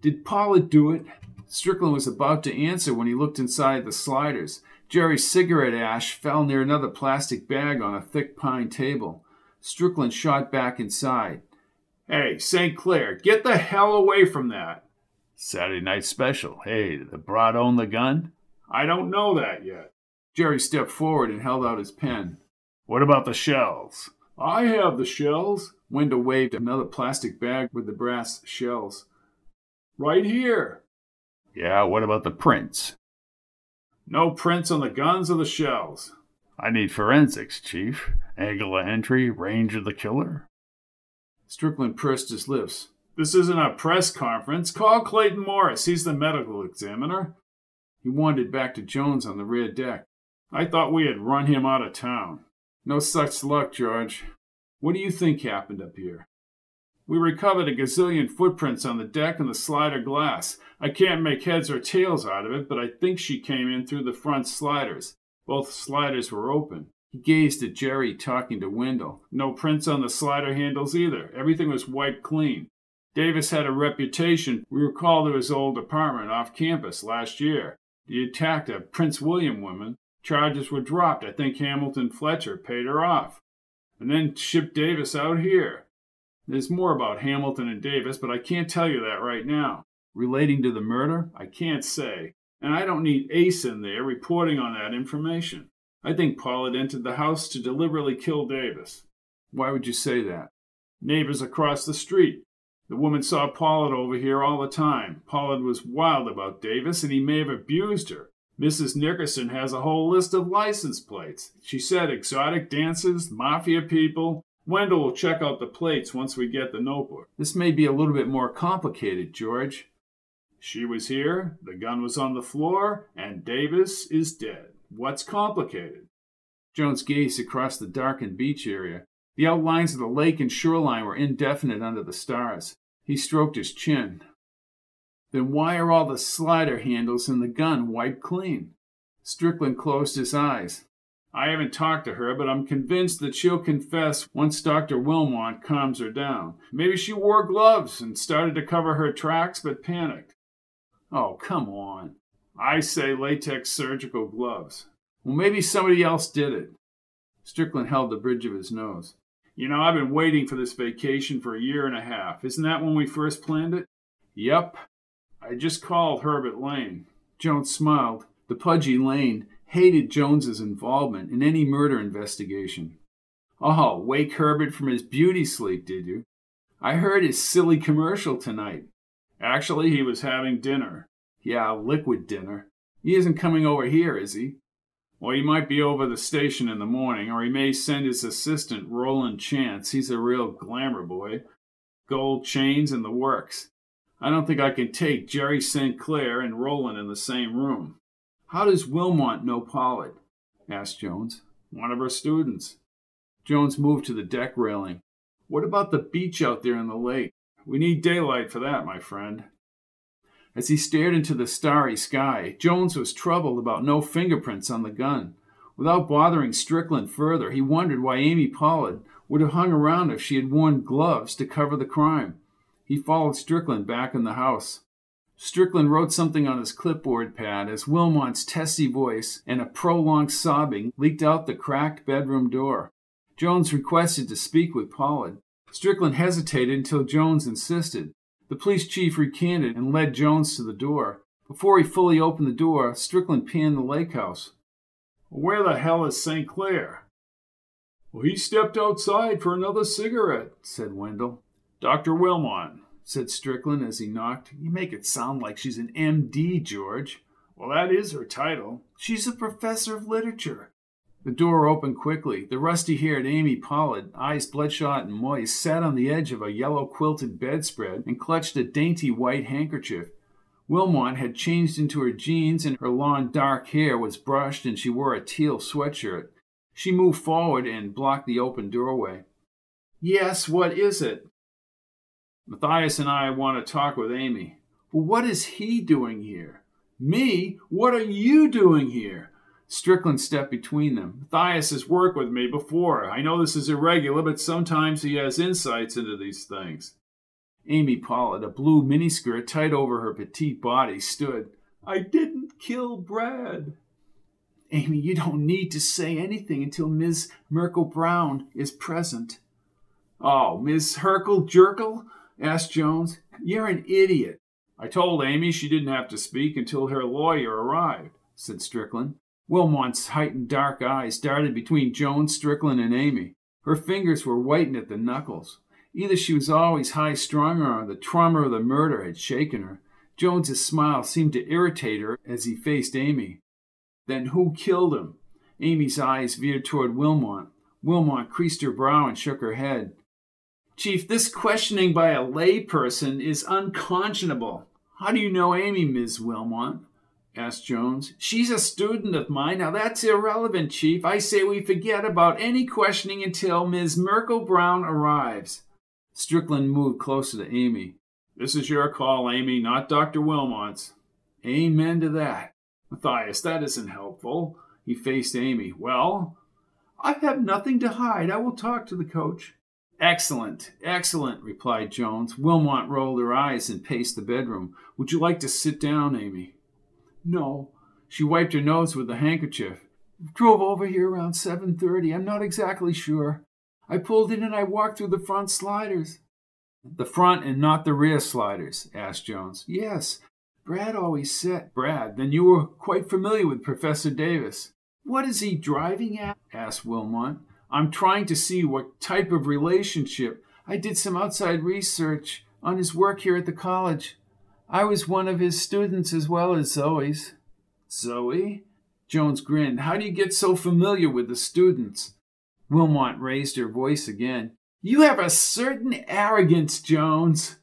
Did Pollard do it? Strickland was about to answer when he looked inside the sliders. Jerry's cigarette ash fell near another plastic bag on a thick pine table. Strickland shot back inside. Hey, St. Clair, get the hell away from that. Saturday night special. Hey, the broad own the gun? I don't know that yet. Jerry stepped forward and held out his pen. What about the shells? I have the shells. Wendell waved another plastic bag with the brass shells. Right here. Yeah, what about the prints? No prints on the guns or the shells. I need forensics, Chief. Angle of entry, range of the killer. Strickland pursed his lips. This isn't a press conference. Call Clayton Morris. He's the medical examiner. He wandered back to Jones on the rear deck. I thought we had run him out of town. No such luck, George. What do you think happened up here? We recovered a gazillion footprints on the deck and the slider glass. I can't make heads or tails out of it, but I think she came in through the front sliders. Both sliders were open. He gazed at Jerry talking to Wendell. No prints on the slider handles either. Everything was wiped clean. Davis had a reputation. We were called to his old apartment off campus last year. He attacked a Prince William woman. Charges were dropped. I think Hamilton Fletcher paid her off. And then shipped Davis out here. There's more about Hamilton and Davis, but I can't tell you that right now. Relating to the murder? I can't say. And I don't need Ace in there reporting on that information. I think Pollard entered the house to deliberately kill Davis. Why would you say that? Neighbors across the street. The woman saw Pollard over here all the time. Pollard was wild about Davis, and he may have abused her. Mrs. Nickerson has a whole list of license plates. She said exotic dancers, mafia people. Wendell will check out the plates once we get the notebook. This may be a little bit more complicated, George. She was here, the gun was on the floor, and Davis is dead. What's complicated? Jones gazed across the darkened beach area. The outlines of the lake and shoreline were indefinite under the stars. He stroked his chin. Then why are all the slider handles in the gun wiped clean? Strickland closed his eyes. I haven't talked to her, but I'm convinced that she'll confess once Dr. Wilmot calms her down. Maybe she wore gloves and started to cover her tracks but panicked. Oh, come on. I say latex surgical gloves. Well, maybe somebody else did it. Strickland held the bridge of his nose. You know, I've been waiting for this vacation for a year and a half. Isn't that when we first planned it? Yep. I just called Herbert Lane. Jones smiled. The pudgy Lane hated Jones's involvement in any murder investigation. Oh, wake Herbert from his beauty sleep, did you? I heard his silly commercial tonight. Actually, he was having dinner. Yeah, liquid dinner. He isn't coming over here, is he? Well, he might be over the station in the morning, or he may send his assistant, Roland Chance. He's a real glamour boy. Gold chains and the works. I don't think I can take Jerry St. Clair and Roland in the same room. How does Wilmot know Pollard? asked Jones. One of her students. Jones moved to the deck railing. What about the beach out there in the lake? We need daylight for that, my friend. As he stared into the starry sky, Jones was troubled about no fingerprints on the gun. Without bothering Strickland further, he wondered why Amy Pollard would have hung around if she had worn gloves to cover the crime. He followed Strickland back in the house. Strickland wrote something on his clipboard pad as Wilmot's testy voice and a prolonged sobbing leaked out the cracked bedroom door. Jones requested to speak with Pollard. Strickland hesitated until Jones insisted. The police chief recanted and led Jones to the door. Before he fully opened the door, Strickland panned the lake house. Where the hell is St. Clair? Well, he stepped outside for another cigarette, said Wendell. Dr. Wilmot, said Strickland as he knocked. You make it sound like she's an M.D., George. Well, that is her title. She's a professor of literature. The door opened quickly. The rusty haired Amy Pollard, eyes bloodshot and moist, sat on the edge of a yellow quilted bedspread and clutched a dainty white handkerchief. Wilmot had changed into her jeans and her long dark hair was brushed and she wore a teal sweatshirt. She moved forward and blocked the open doorway. Yes, what is it? Matthias and I want to talk with Amy. Well, what is he doing here? Me? What are you doing here? Strickland stepped between them. Matthias has worked with me before. I know this is irregular, but sometimes he has insights into these things. Amy Pollard, a blue miniskirt tight over her petite body, stood. I didn't kill Brad. Amy, you don't need to say anything until Miss Merkel Brown is present. Oh, Miss Herkel Jerkel? Asked Jones. You're an idiot. I told Amy she didn't have to speak until her lawyer arrived, said Strickland. Wilmot's heightened dark eyes darted between Jones, Strickland, and Amy. Her fingers were whitened at the knuckles. Either she was always high strung or the trauma of the murder had shaken her. Jones's smile seemed to irritate her as he faced Amy. Then who killed him? Amy's eyes veered toward Wilmot. Wilmot creased her brow and shook her head. Chief, this questioning by a layperson is unconscionable. How do you know Amy, Miss Wilmot? asked Jones. She's a student of mine. Now that's irrelevant, Chief. I say we forget about any questioning until Miss Merkel Brown arrives. Strickland moved closer to Amy. This is your call, Amy, not Dr. Wilmot's. Amen to that. Matthias, that isn't helpful. He faced Amy. Well, I have nothing to hide. I will talk to the coach. Excellent, excellent, replied Jones. Wilmot rolled her eyes and paced the bedroom. Would you like to sit down, Amy? No. She wiped her nose with a handkerchief. Drove over here around 7:30. I'm not exactly sure. I pulled in and I walked through the front sliders. The front and not the rear sliders? asked Jones. Yes. Brad always said. Brad, then you were quite familiar with Professor Davis. What is he driving at? asked Wilmot. I'm trying to see what type of relationship. I did some outside research on his work here at the college. I was one of his students as well as Zoe's. Zoe? Jones grinned. How do you get so familiar with the students? Wilmot raised her voice again. You have a certain arrogance, Jones.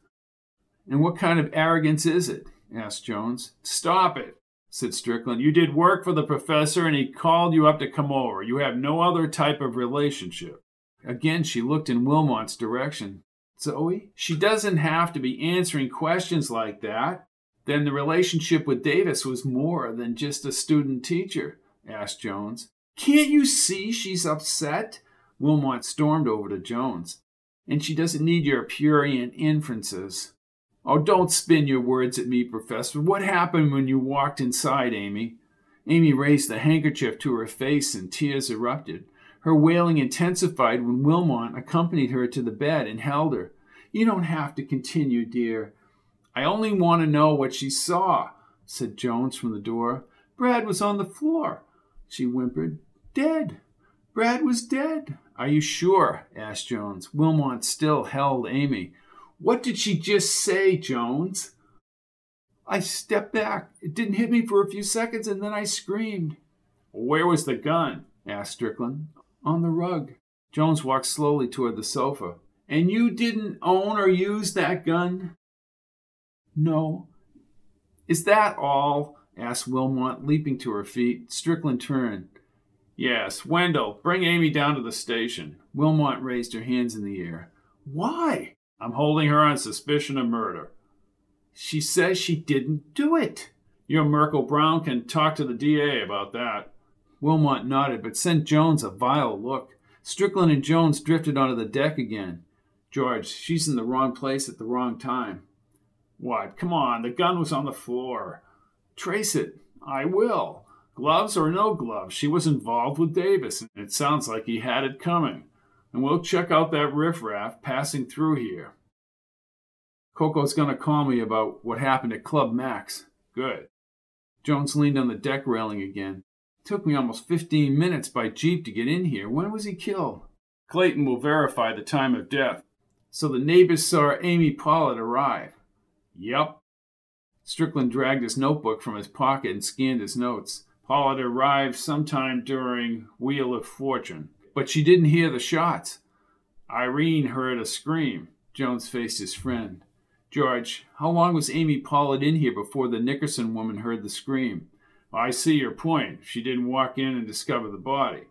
And what kind of arrogance is it? asked Jones. Stop it, said Strickland. You did work for the professor and he called you up to come over. You have no other type of relationship. Again, she looked in Wilmot's direction. Zoe, she doesn't have to be answering questions like that. Then the relationship with Davis was more than just a student teacher, asked Jones. Can't you see she's upset? Wilmot stormed over to Jones. And she doesn't need your purient inferences. Oh, don't spin your words at me, Professor. What happened when you walked inside, Amy? Amy raised the handkerchief to her face and tears erupted. Her wailing intensified when Wilmot accompanied her to the bed and held her. You don't have to continue, dear. I only want to know what she saw, said Jones from the door. Brad was on the floor, she whimpered. Dead. Brad was dead. Are you sure? asked Jones. Wilmot still held Amy. What did she just say, Jones? I stepped back. It didn't hit me for a few seconds, and then I screamed. Where was the gun? asked Strickland. On the rug. Jones walked slowly toward the sofa. And you didn't own or use that gun? No. Is that all? asked Wilmot, leaping to her feet. Strickland turned. Yes, Wendell, bring Amy down to the station. Wilmot raised her hands in the air. Why? I'm holding her on suspicion of murder. She says she didn't do it. You and Merkel Brown can talk to the DA about that. Wilmot nodded, but sent Jones a vile look. Strickland and Jones drifted onto the deck again. George, she's in the wrong place at the wrong time. What? Come on, the gun was on the floor. Trace it. I will. Gloves or no gloves, she was involved with Davis, and it sounds like he had it coming. And we'll check out that riffraff passing through here. Coco's to call me about what happened at Club Max. Good. Jones leaned on the deck railing again. Took me almost 15 minutes by jeep to get in here. When was he killed? Clayton will verify the time of death. So the neighbors saw Amy Pollard arrive. Yep. Strickland dragged his notebook from his pocket and scanned his notes. Pollard arrived sometime during Wheel of Fortune. But she didn't hear the shots. Irene heard a scream. Jones faced his friend. George, how long was Amy Pollard in here before the Nickerson woman heard the scream? I see your point. She didn't walk in and discover the body.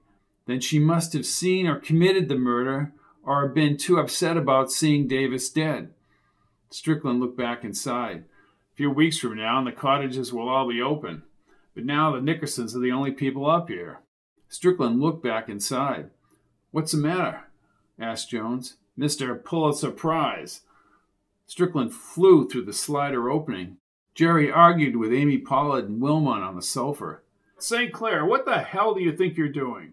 Then she must have seen or committed the murder or been too upset about seeing Davis dead. Strickland looked back inside. A few weeks from now, and the cottages will all be open. But now the Nickersons are the only people up here. Strickland looked back inside. What's the matter? asked Jones. Mr. Pulitzer Prize. Strickland flew through the slider opening. Jerry argued with Amy Pollard and Wilmot on the sofa. St. Clair, what the hell do you think you're doing?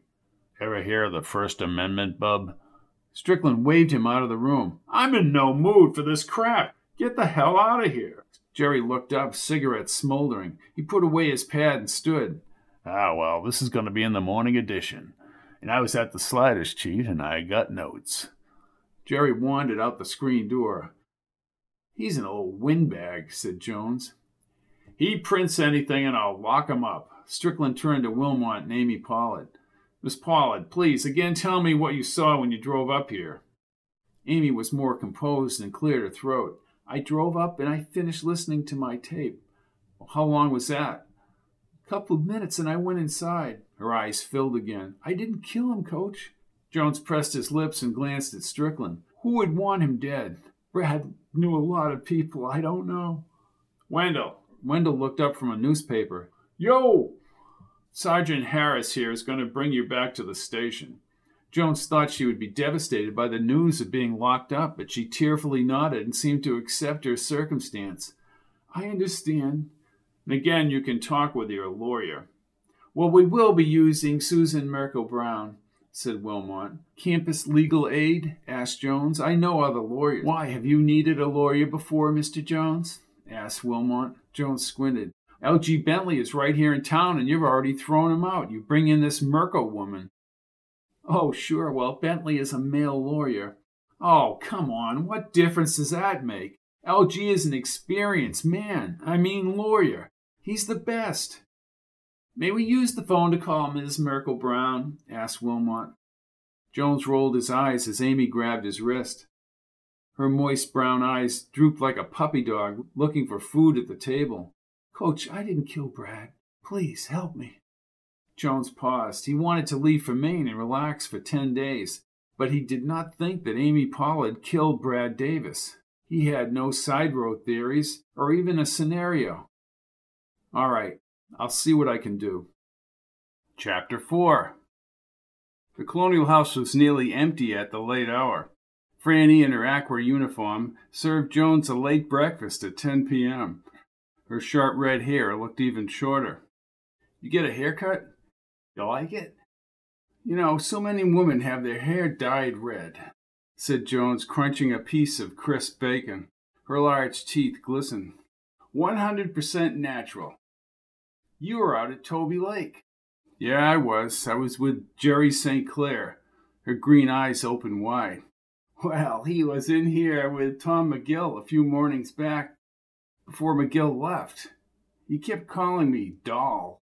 Ever hear of the First Amendment, bub? Strickland waved him out of the room. I'm in no mood for this crap. Get the hell out of here. Jerry looked up, cigarette smoldering. He put away his pad and stood. Ah, well, this is going to be in the morning edition. And I was at the sliders, Chief, and I got notes. Jerry wandered out the screen door. He's an old windbag, said Jones. He prints anything and I'll lock him up. Strickland turned to Wilmot and Amy Pollard. Miss Pollard, please, again tell me what you saw when you drove up here. Amy was more composed and cleared her throat. I drove up and I finished listening to my tape. How long was that? A couple of minutes and I went inside. Her eyes filled again. I didn't kill him, coach. Jones pressed his lips and glanced at Strickland. Who would want him dead? Brad knew a lot of people I don't know. Wendell. Wendell looked up from a newspaper. Yo! Sergeant Harris here is going to bring you back to the station. Jones thought she would be devastated by the news of being locked up, but she tearfully nodded and seemed to accept her circumstance. I understand. And again, you can talk with your lawyer. Well, we will be using Susan Merkel Brown, said Wilmot. Campus legal aid? asked Jones. I know other lawyers. Why, have you needed a lawyer before, Mr. Jones? asked Wilmot. Jones squinted. L.G. Bentley is right here in town, and you've already thrown him out. You bring in this Merkel woman. Oh, sure. Well, Bentley is a male lawyer. Oh, come on. What difference does that make? LG is an experienced man. I mean, lawyer. He's the best. May we use the phone to call Ms. Merkel Brown? asked Wilmot. Jones rolled his eyes as Amy grabbed his wrist. Her moist brown eyes drooped like a puppy dog looking for food at the table. Coach, I didn't kill Brad. Please help me. Jones paused. He wanted to leave for Maine and relax for ten days, but he did not think that Amy Pollard killed Brad Davis. He had no side road theories or even a scenario. All right, I'll see what I can do. Chapter 4 The colonial house was nearly empty at the late hour. Franny, in her aqua uniform, served Jones a late breakfast at 10 p.m. Her sharp red hair looked even shorter. You get a haircut? You like it? You know, so many women have their hair dyed red, said Jones, crunching a piece of crisp bacon. Her large teeth glistened. 100% natural. You were out at Tolby Lake. Yeah, I was. I was with Jerry St. Clair. Her green eyes opened wide. Well, he was in here with Tom McGill a few mornings back before McGill left. He kept calling me doll.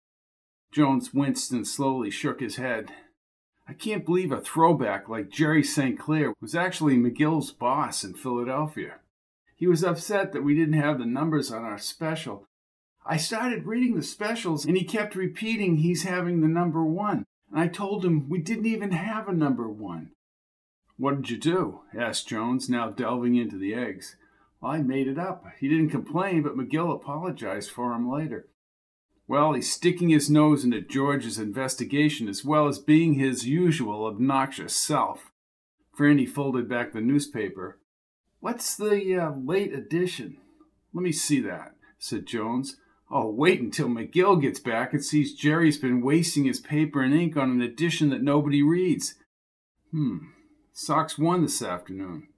Jones winced and slowly shook his head. I can't believe a throwback like Jerry St. Clair was actually McGill's boss in Philadelphia. He was upset that we didn't have the numbers on our special. I started reading the specials and he kept repeating he's having the number one. And I told him we didn't even have a number one. What did you do? asked Jones, now delving into the eggs. Well, I made it up. He didn't complain, but McGill apologized for him later. Well, he's sticking his nose into George's investigation as well as being his usual obnoxious self. Franny folded back the newspaper. What's the uh, late edition? Let me see that, said Jones. Oh, wait until McGill gets back and sees Jerry's been wasting his paper and ink on an edition that nobody reads. Hmm, Sox won this afternoon.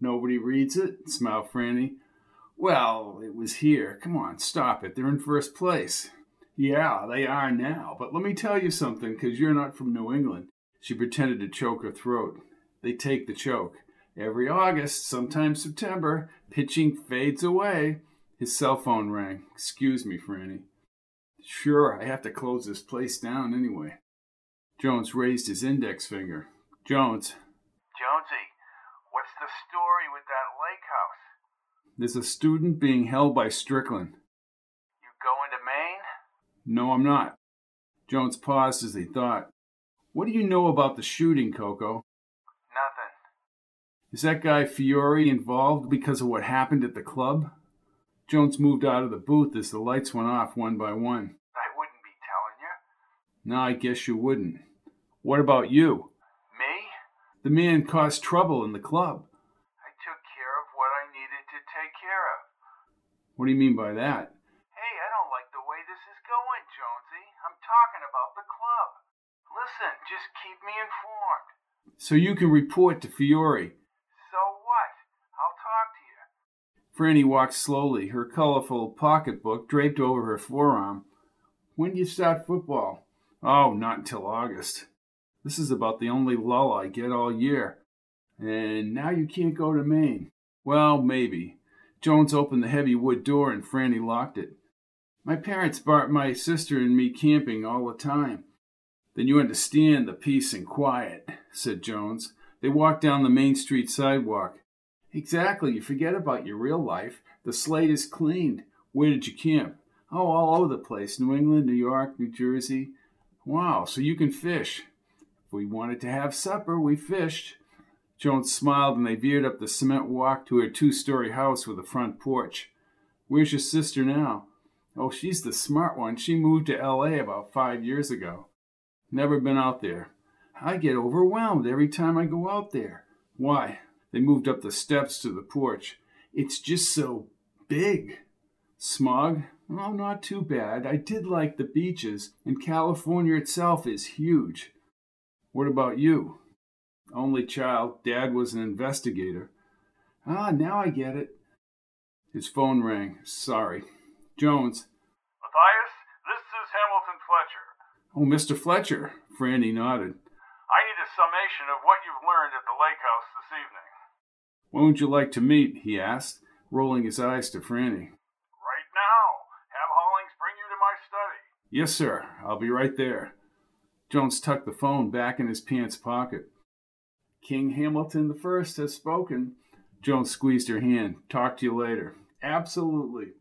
Nobody reads it? smiled Franny. Well, it was here. Come on, stop it. They're in first place. Yeah, they are now. But let me tell you something, because you're not from New England. She pretended to choke her throat. They take the choke. Every August, sometimes September, pitching fades away. His cell phone rang. Excuse me, Franny. Sure, I have to close this place down anyway. Jones raised his index finger. Jones, Jonesy, what's the story with that lake house? there's a student being held by Strickland. You going to Maine? No, I'm not. Jones paused as he thought. What do you know about the shooting, Coco? Nothing. Is that guy Fiore involved because of what happened at the club? Jones moved out of the booth as the lights went off one by one. I wouldn't be telling you. No, I guess you wouldn't. What about you? Me? The man caused trouble in the club. I took care of what I needed to take care of. What do you mean by that? Hey, I don't like the way this is going, Jonesy. I'm talking about the club. Listen, just keep me informed. So you can report to Fiore. So what? I'll talk to you. Franny walked slowly, her colorful pocketbook draped over her forearm. When do you start football? Oh, not until August. This is about the only lull I get all year. And now you can't go to Maine. Well, maybe. Jones opened the heavy wood door and Franny locked it. My parents brought my sister and me camping all the time. Then you understand the peace and quiet, said Jones. They walked down the Main Street sidewalk. Exactly, you forget about your real life. The slate is cleaned. Where did you camp? Oh, all over the place New England, New York, New Jersey. Wow, so you can fish. If we wanted to have supper, we fished. Jones smiled and they veered up the cement walk to her two story house with a front porch. Where's your sister now? Oh, she's the smart one. She moved to L.A. about five years ago. Never been out there. I get overwhelmed every time I go out there. Why? They moved up the steps to the porch. It's just so big. Smog? Oh, not too bad. I did like the beaches, and California itself is huge. What about you? Only child. Dad was an investigator. Ah, now I get it. His phone rang. Sorry. Jones. Matthias, this is Hamilton Fletcher. Oh, Mr. Fletcher. Franny nodded. I need a summation of what you've learned at the lake house this evening. When would you like to meet? he asked, rolling his eyes to Franny. Right now. Have Hollings bring you to my study. Yes, sir. I'll be right there. Jones tucked the phone back in his pants pocket. King Hamilton the First has spoken. Jones squeezed her hand. Talk to you later. Absolutely.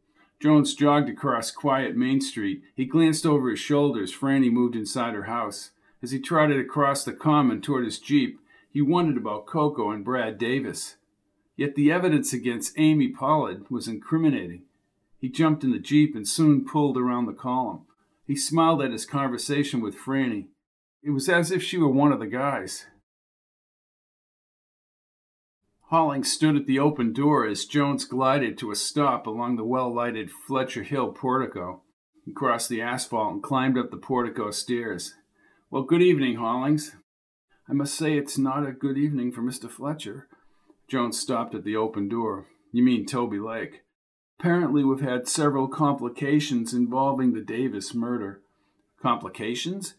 Jones jogged across quiet Main Street. He glanced over his shoulders. Franny moved inside her house. As he trotted across the common toward his Jeep, he wondered about Coco and Brad Davis. Yet the evidence against Amy Pollard was incriminating. He jumped in the Jeep and soon pulled around the column. He smiled at his conversation with Franny. It was as if she were one of the guys. Hollings stood at the open door as Jones glided to a stop along the well lighted Fletcher Hill portico. He crossed the asphalt and climbed up the portico stairs. Well, good evening, Hollings. I must say it's not a good evening for Mr. Fletcher. Jones stopped at the open door. You mean Tolby Lake. Apparently, we've had several complications involving the Davis murder. Complications?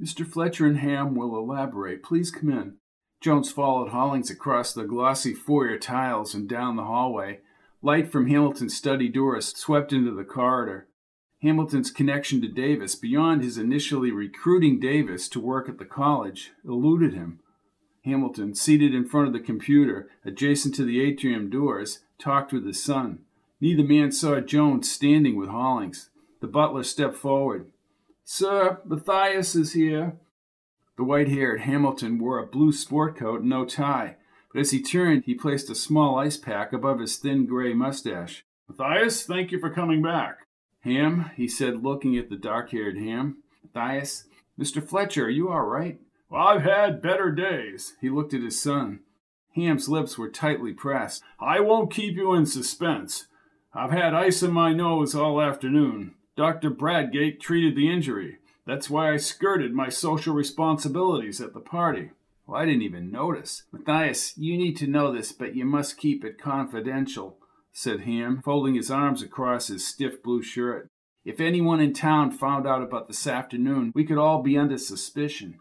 Mr. Fletcher and Ham will elaborate. Please come in. Jones followed Hollings across the glossy foyer tiles and down the hallway. Light from Hamilton's study door swept into the corridor. Hamilton's connection to Davis, beyond his initially recruiting Davis to work at the college, eluded him. Hamilton, seated in front of the computer, adjacent to the atrium doors, talked with his son. Neither man saw Jones standing with Hollings. The butler stepped forward. Sir, Matthias is here. The white haired Hamilton wore a blue sport coat and no tie, but as he turned, he placed a small ice pack above his thin gray mustache. Matthias, thank you for coming back. Ham, he said, looking at the dark haired Ham. Matthias, Mr. Fletcher, are you all right? I've had better days. He looked at his son. Ham's lips were tightly pressed. I won't keep you in suspense. I've had ice in my nose all afternoon. Dr. Bradgate treated the injury. That's why I skirted my social responsibilities at the party. Well, I didn't even notice. Matthias, you need to know this, but you must keep it confidential, said Ham, folding his arms across his stiff blue shirt. If anyone in town found out about this afternoon, we could all be under suspicion.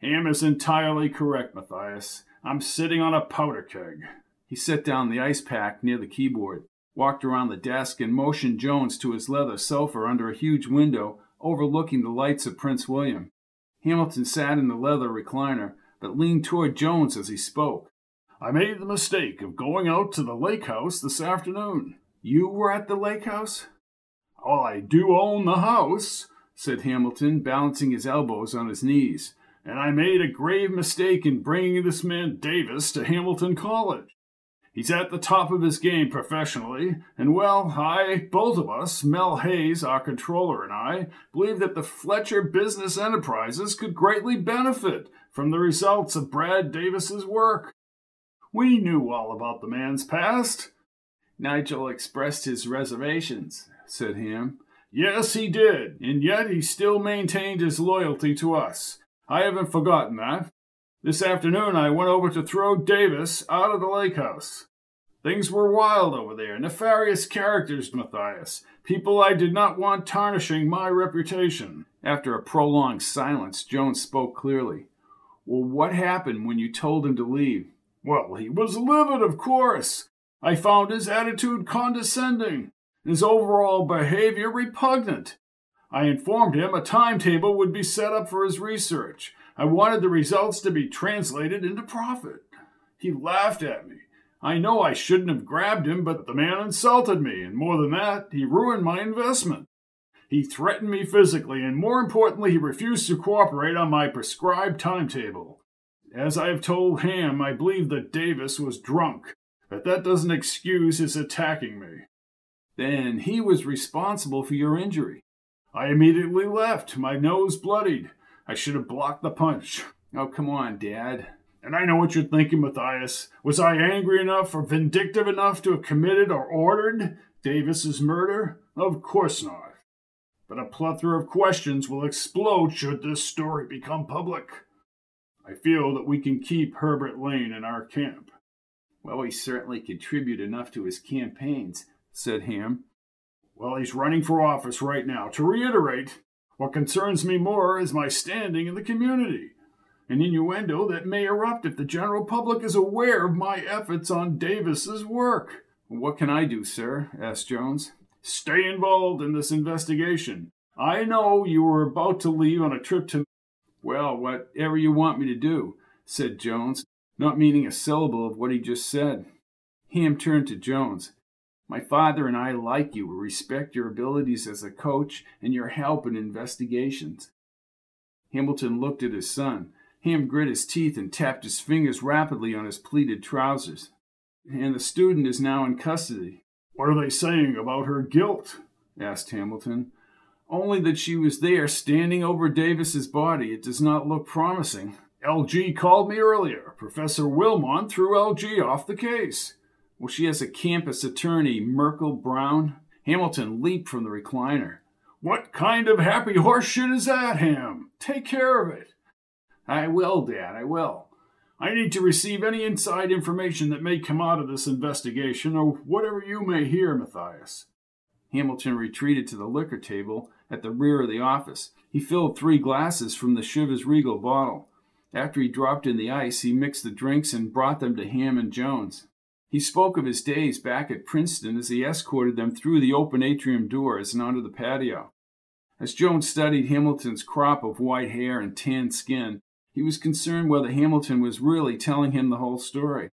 Ham is entirely correct, Matthias. I'm sitting on a powder keg. He set down the ice pack near the keyboard, walked around the desk, and motioned Jones to his leather sofa under a huge window overlooking the lights of Prince William. Hamilton sat in the leather recliner, but leaned toward Jones as he spoke. I made the mistake of going out to the lake house this afternoon. You were at the lake house? Oh, I do own the house, said Hamilton, balancing his elbows on his knees. And I made a grave mistake in bringing this man Davis to Hamilton College. He's at the top of his game professionally, and well, I, both of us, Mel Hayes, our controller, and I, believe that the Fletcher Business Enterprises could greatly benefit from the results of Brad Davis's work. We knew all about the man's past. Nigel expressed his reservations, said Ham. Yes, he did, and yet he still maintained his loyalty to us. I haven't forgotten that. This afternoon I went over to throw Davis out of the lake house. Things were wild over there, nefarious characters, Matthias. People I did not want tarnishing my reputation. After a prolonged silence, Jones spoke clearly. Well, what happened when you told him to leave? Well, he was livid, of course. I found his attitude condescending, his overall behavior repugnant. I informed him a timetable would be set up for his research. I wanted the results to be translated into profit. He laughed at me. I know I shouldn't have grabbed him, but the man insulted me, and more than that, he ruined my investment. He threatened me physically, and more importantly, he refused to cooperate on my prescribed timetable. As I have told Ham, I believe that Davis was drunk, but that doesn't excuse his attacking me. Then he was responsible for your injury. I immediately left, my nose bloodied. I should have blocked the punch. Oh, come on, Dad. And I know what you're thinking, Matthias. Was I angry enough or vindictive enough to have committed or ordered Davis's murder? Of course not. But a plethora of questions will explode should this story become public. I feel that we can keep Herbert Lane in our camp. Well, he certainly contributed enough to his campaigns, said Ham. Well, he's running for office right now. To reiterate, what concerns me more is my standing in the community, an innuendo that may erupt if the general public is aware of my efforts on Davis's work. What can I do, sir? asked Jones. Stay involved in this investigation. I know you were about to leave on a trip to. Well, whatever you want me to do, said Jones, not meaning a syllable of what he just said. Ham turned to Jones. My father and I like you, We respect your abilities as a coach and your help in investigations. Hamilton looked at his son. Ham grit his teeth and tapped his fingers rapidly on his pleated trousers. And the student is now in custody. What are they saying about her guilt? asked Hamilton. Only that she was there standing over Davis's body. It does not look promising. LG called me earlier. Professor Wilmont threw LG off the case. Well, she has a campus attorney, Merkel Brown. Hamilton leaped from the recliner. What kind of happy horse shit is that, Ham? Take care of it. I will, Dad, I will. I need to receive any inside information that may come out of this investigation, or whatever you may hear, Matthias. Hamilton retreated to the liquor table at the rear of the office. He filled three glasses from the Chivas Regal bottle. After he dropped in the ice, he mixed the drinks and brought them to Ham and Jones. He spoke of his days back at Princeton as he escorted them through the open atrium doors and onto the patio. As Jones studied Hamilton's crop of white hair and tanned skin, he was concerned whether Hamilton was really telling him the whole story.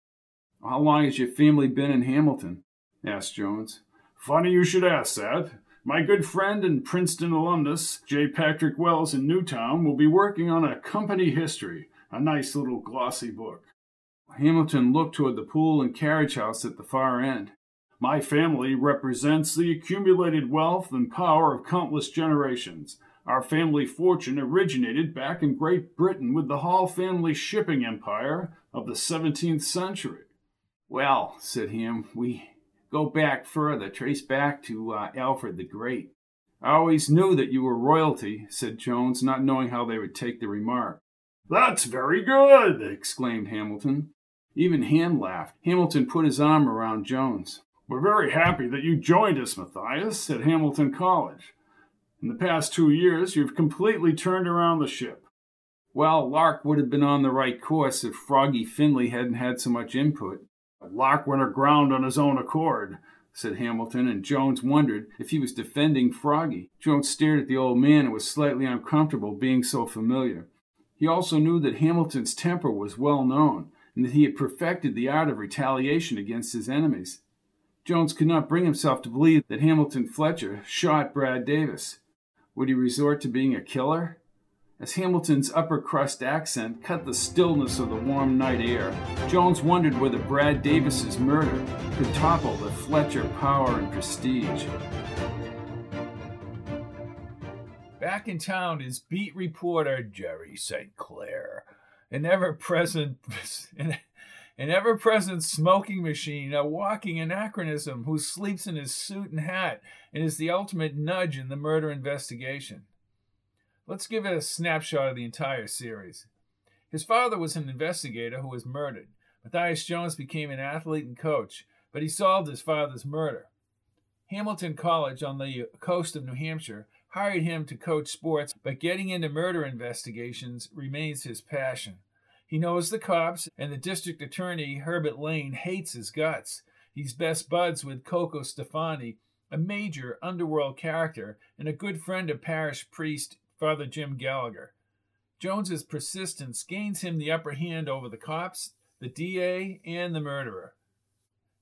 How long has your family been in Hamilton? asked Jones. Funny you should ask that. My good friend and Princeton alumnus, J. Patrick Wells in Newtown, will be working on a company history, a nice little glossy book. Hamilton looked toward the pool and carriage house at the far end. My family represents the accumulated wealth and power of countless generations. Our family fortune originated back in Great Britain with the Hall family shipping empire of the 17th century. Well, said Ham, we go back further, trace back to uh, Alfred the Great. I always knew that you were royalty, said Jones, not knowing how they would take the remark. That's very good, exclaimed Hamilton. Even Ham laughed. Hamilton put his arm around Jones. We're very happy that you joined us, Matthias, at Hamilton College. In the past two years, you've completely turned around the ship. Well, Lark would have been on the right course if Froggy Finley hadn't had so much input. But Lark went aground on his own accord, said Hamilton, and Jones wondered if he was defending Froggy. Jones stared at the old man and was slightly uncomfortable being so familiar. He also knew that Hamilton's temper was well known, and that he had perfected the art of retaliation against his enemies. Jones could not bring himself to believe that Hamilton Fletcher shot Brad Davis. Would he resort to being a killer? As Hamilton's upper crust accent cut the stillness of the warm night air, Jones wondered whether Brad Davis's murder could topple the Fletcher power and prestige. Back in town is beat reporter Jerry St. Clair an ever-present (laughs) an, ever-present smoking machine, a walking anachronism who sleeps in his suit and hat and is the ultimate nudge in the murder investigation. Let's give it a snapshot of the entire series. His father was an investigator who was murdered. Matthias Jones became an athlete and coach, but he solved his father's murder. Hamilton College on the coast of New Hampshire hired him to coach sports, but getting into murder investigations remains his passion. He knows the cops, and the district attorney, Herbert Lane, hates his guts. He's best buds with Cocoa Stefani, a major underworld character and a good friend of parish priest Father Jim Gallagher. Jones's persistence gains him the upper hand over the cops, the DA, and the murderer.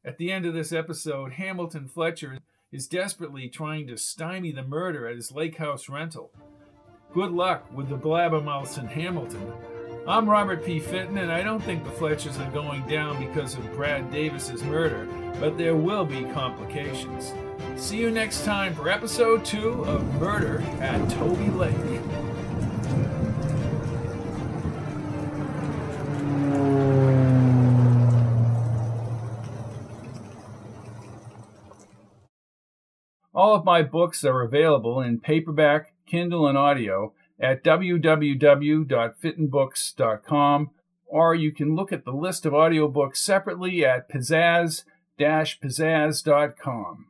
At the end of this episode, Hamilton Fletcher is desperately trying to stymie the murder at his lake house rental. Good luck with the blabbermouths in Hamilton. I'm Robert P. Fitton, and I don't think the Fletchers are going down because of Brad Davis's murder, but there will be complications. See you next time for episode two of Murder at Tolby Lake. All of my books are available in paperback, Kindle, and audio at www.fittonbooks.com, or you can look at the list of audiobooks separately at pizzazz-pizzazz.com.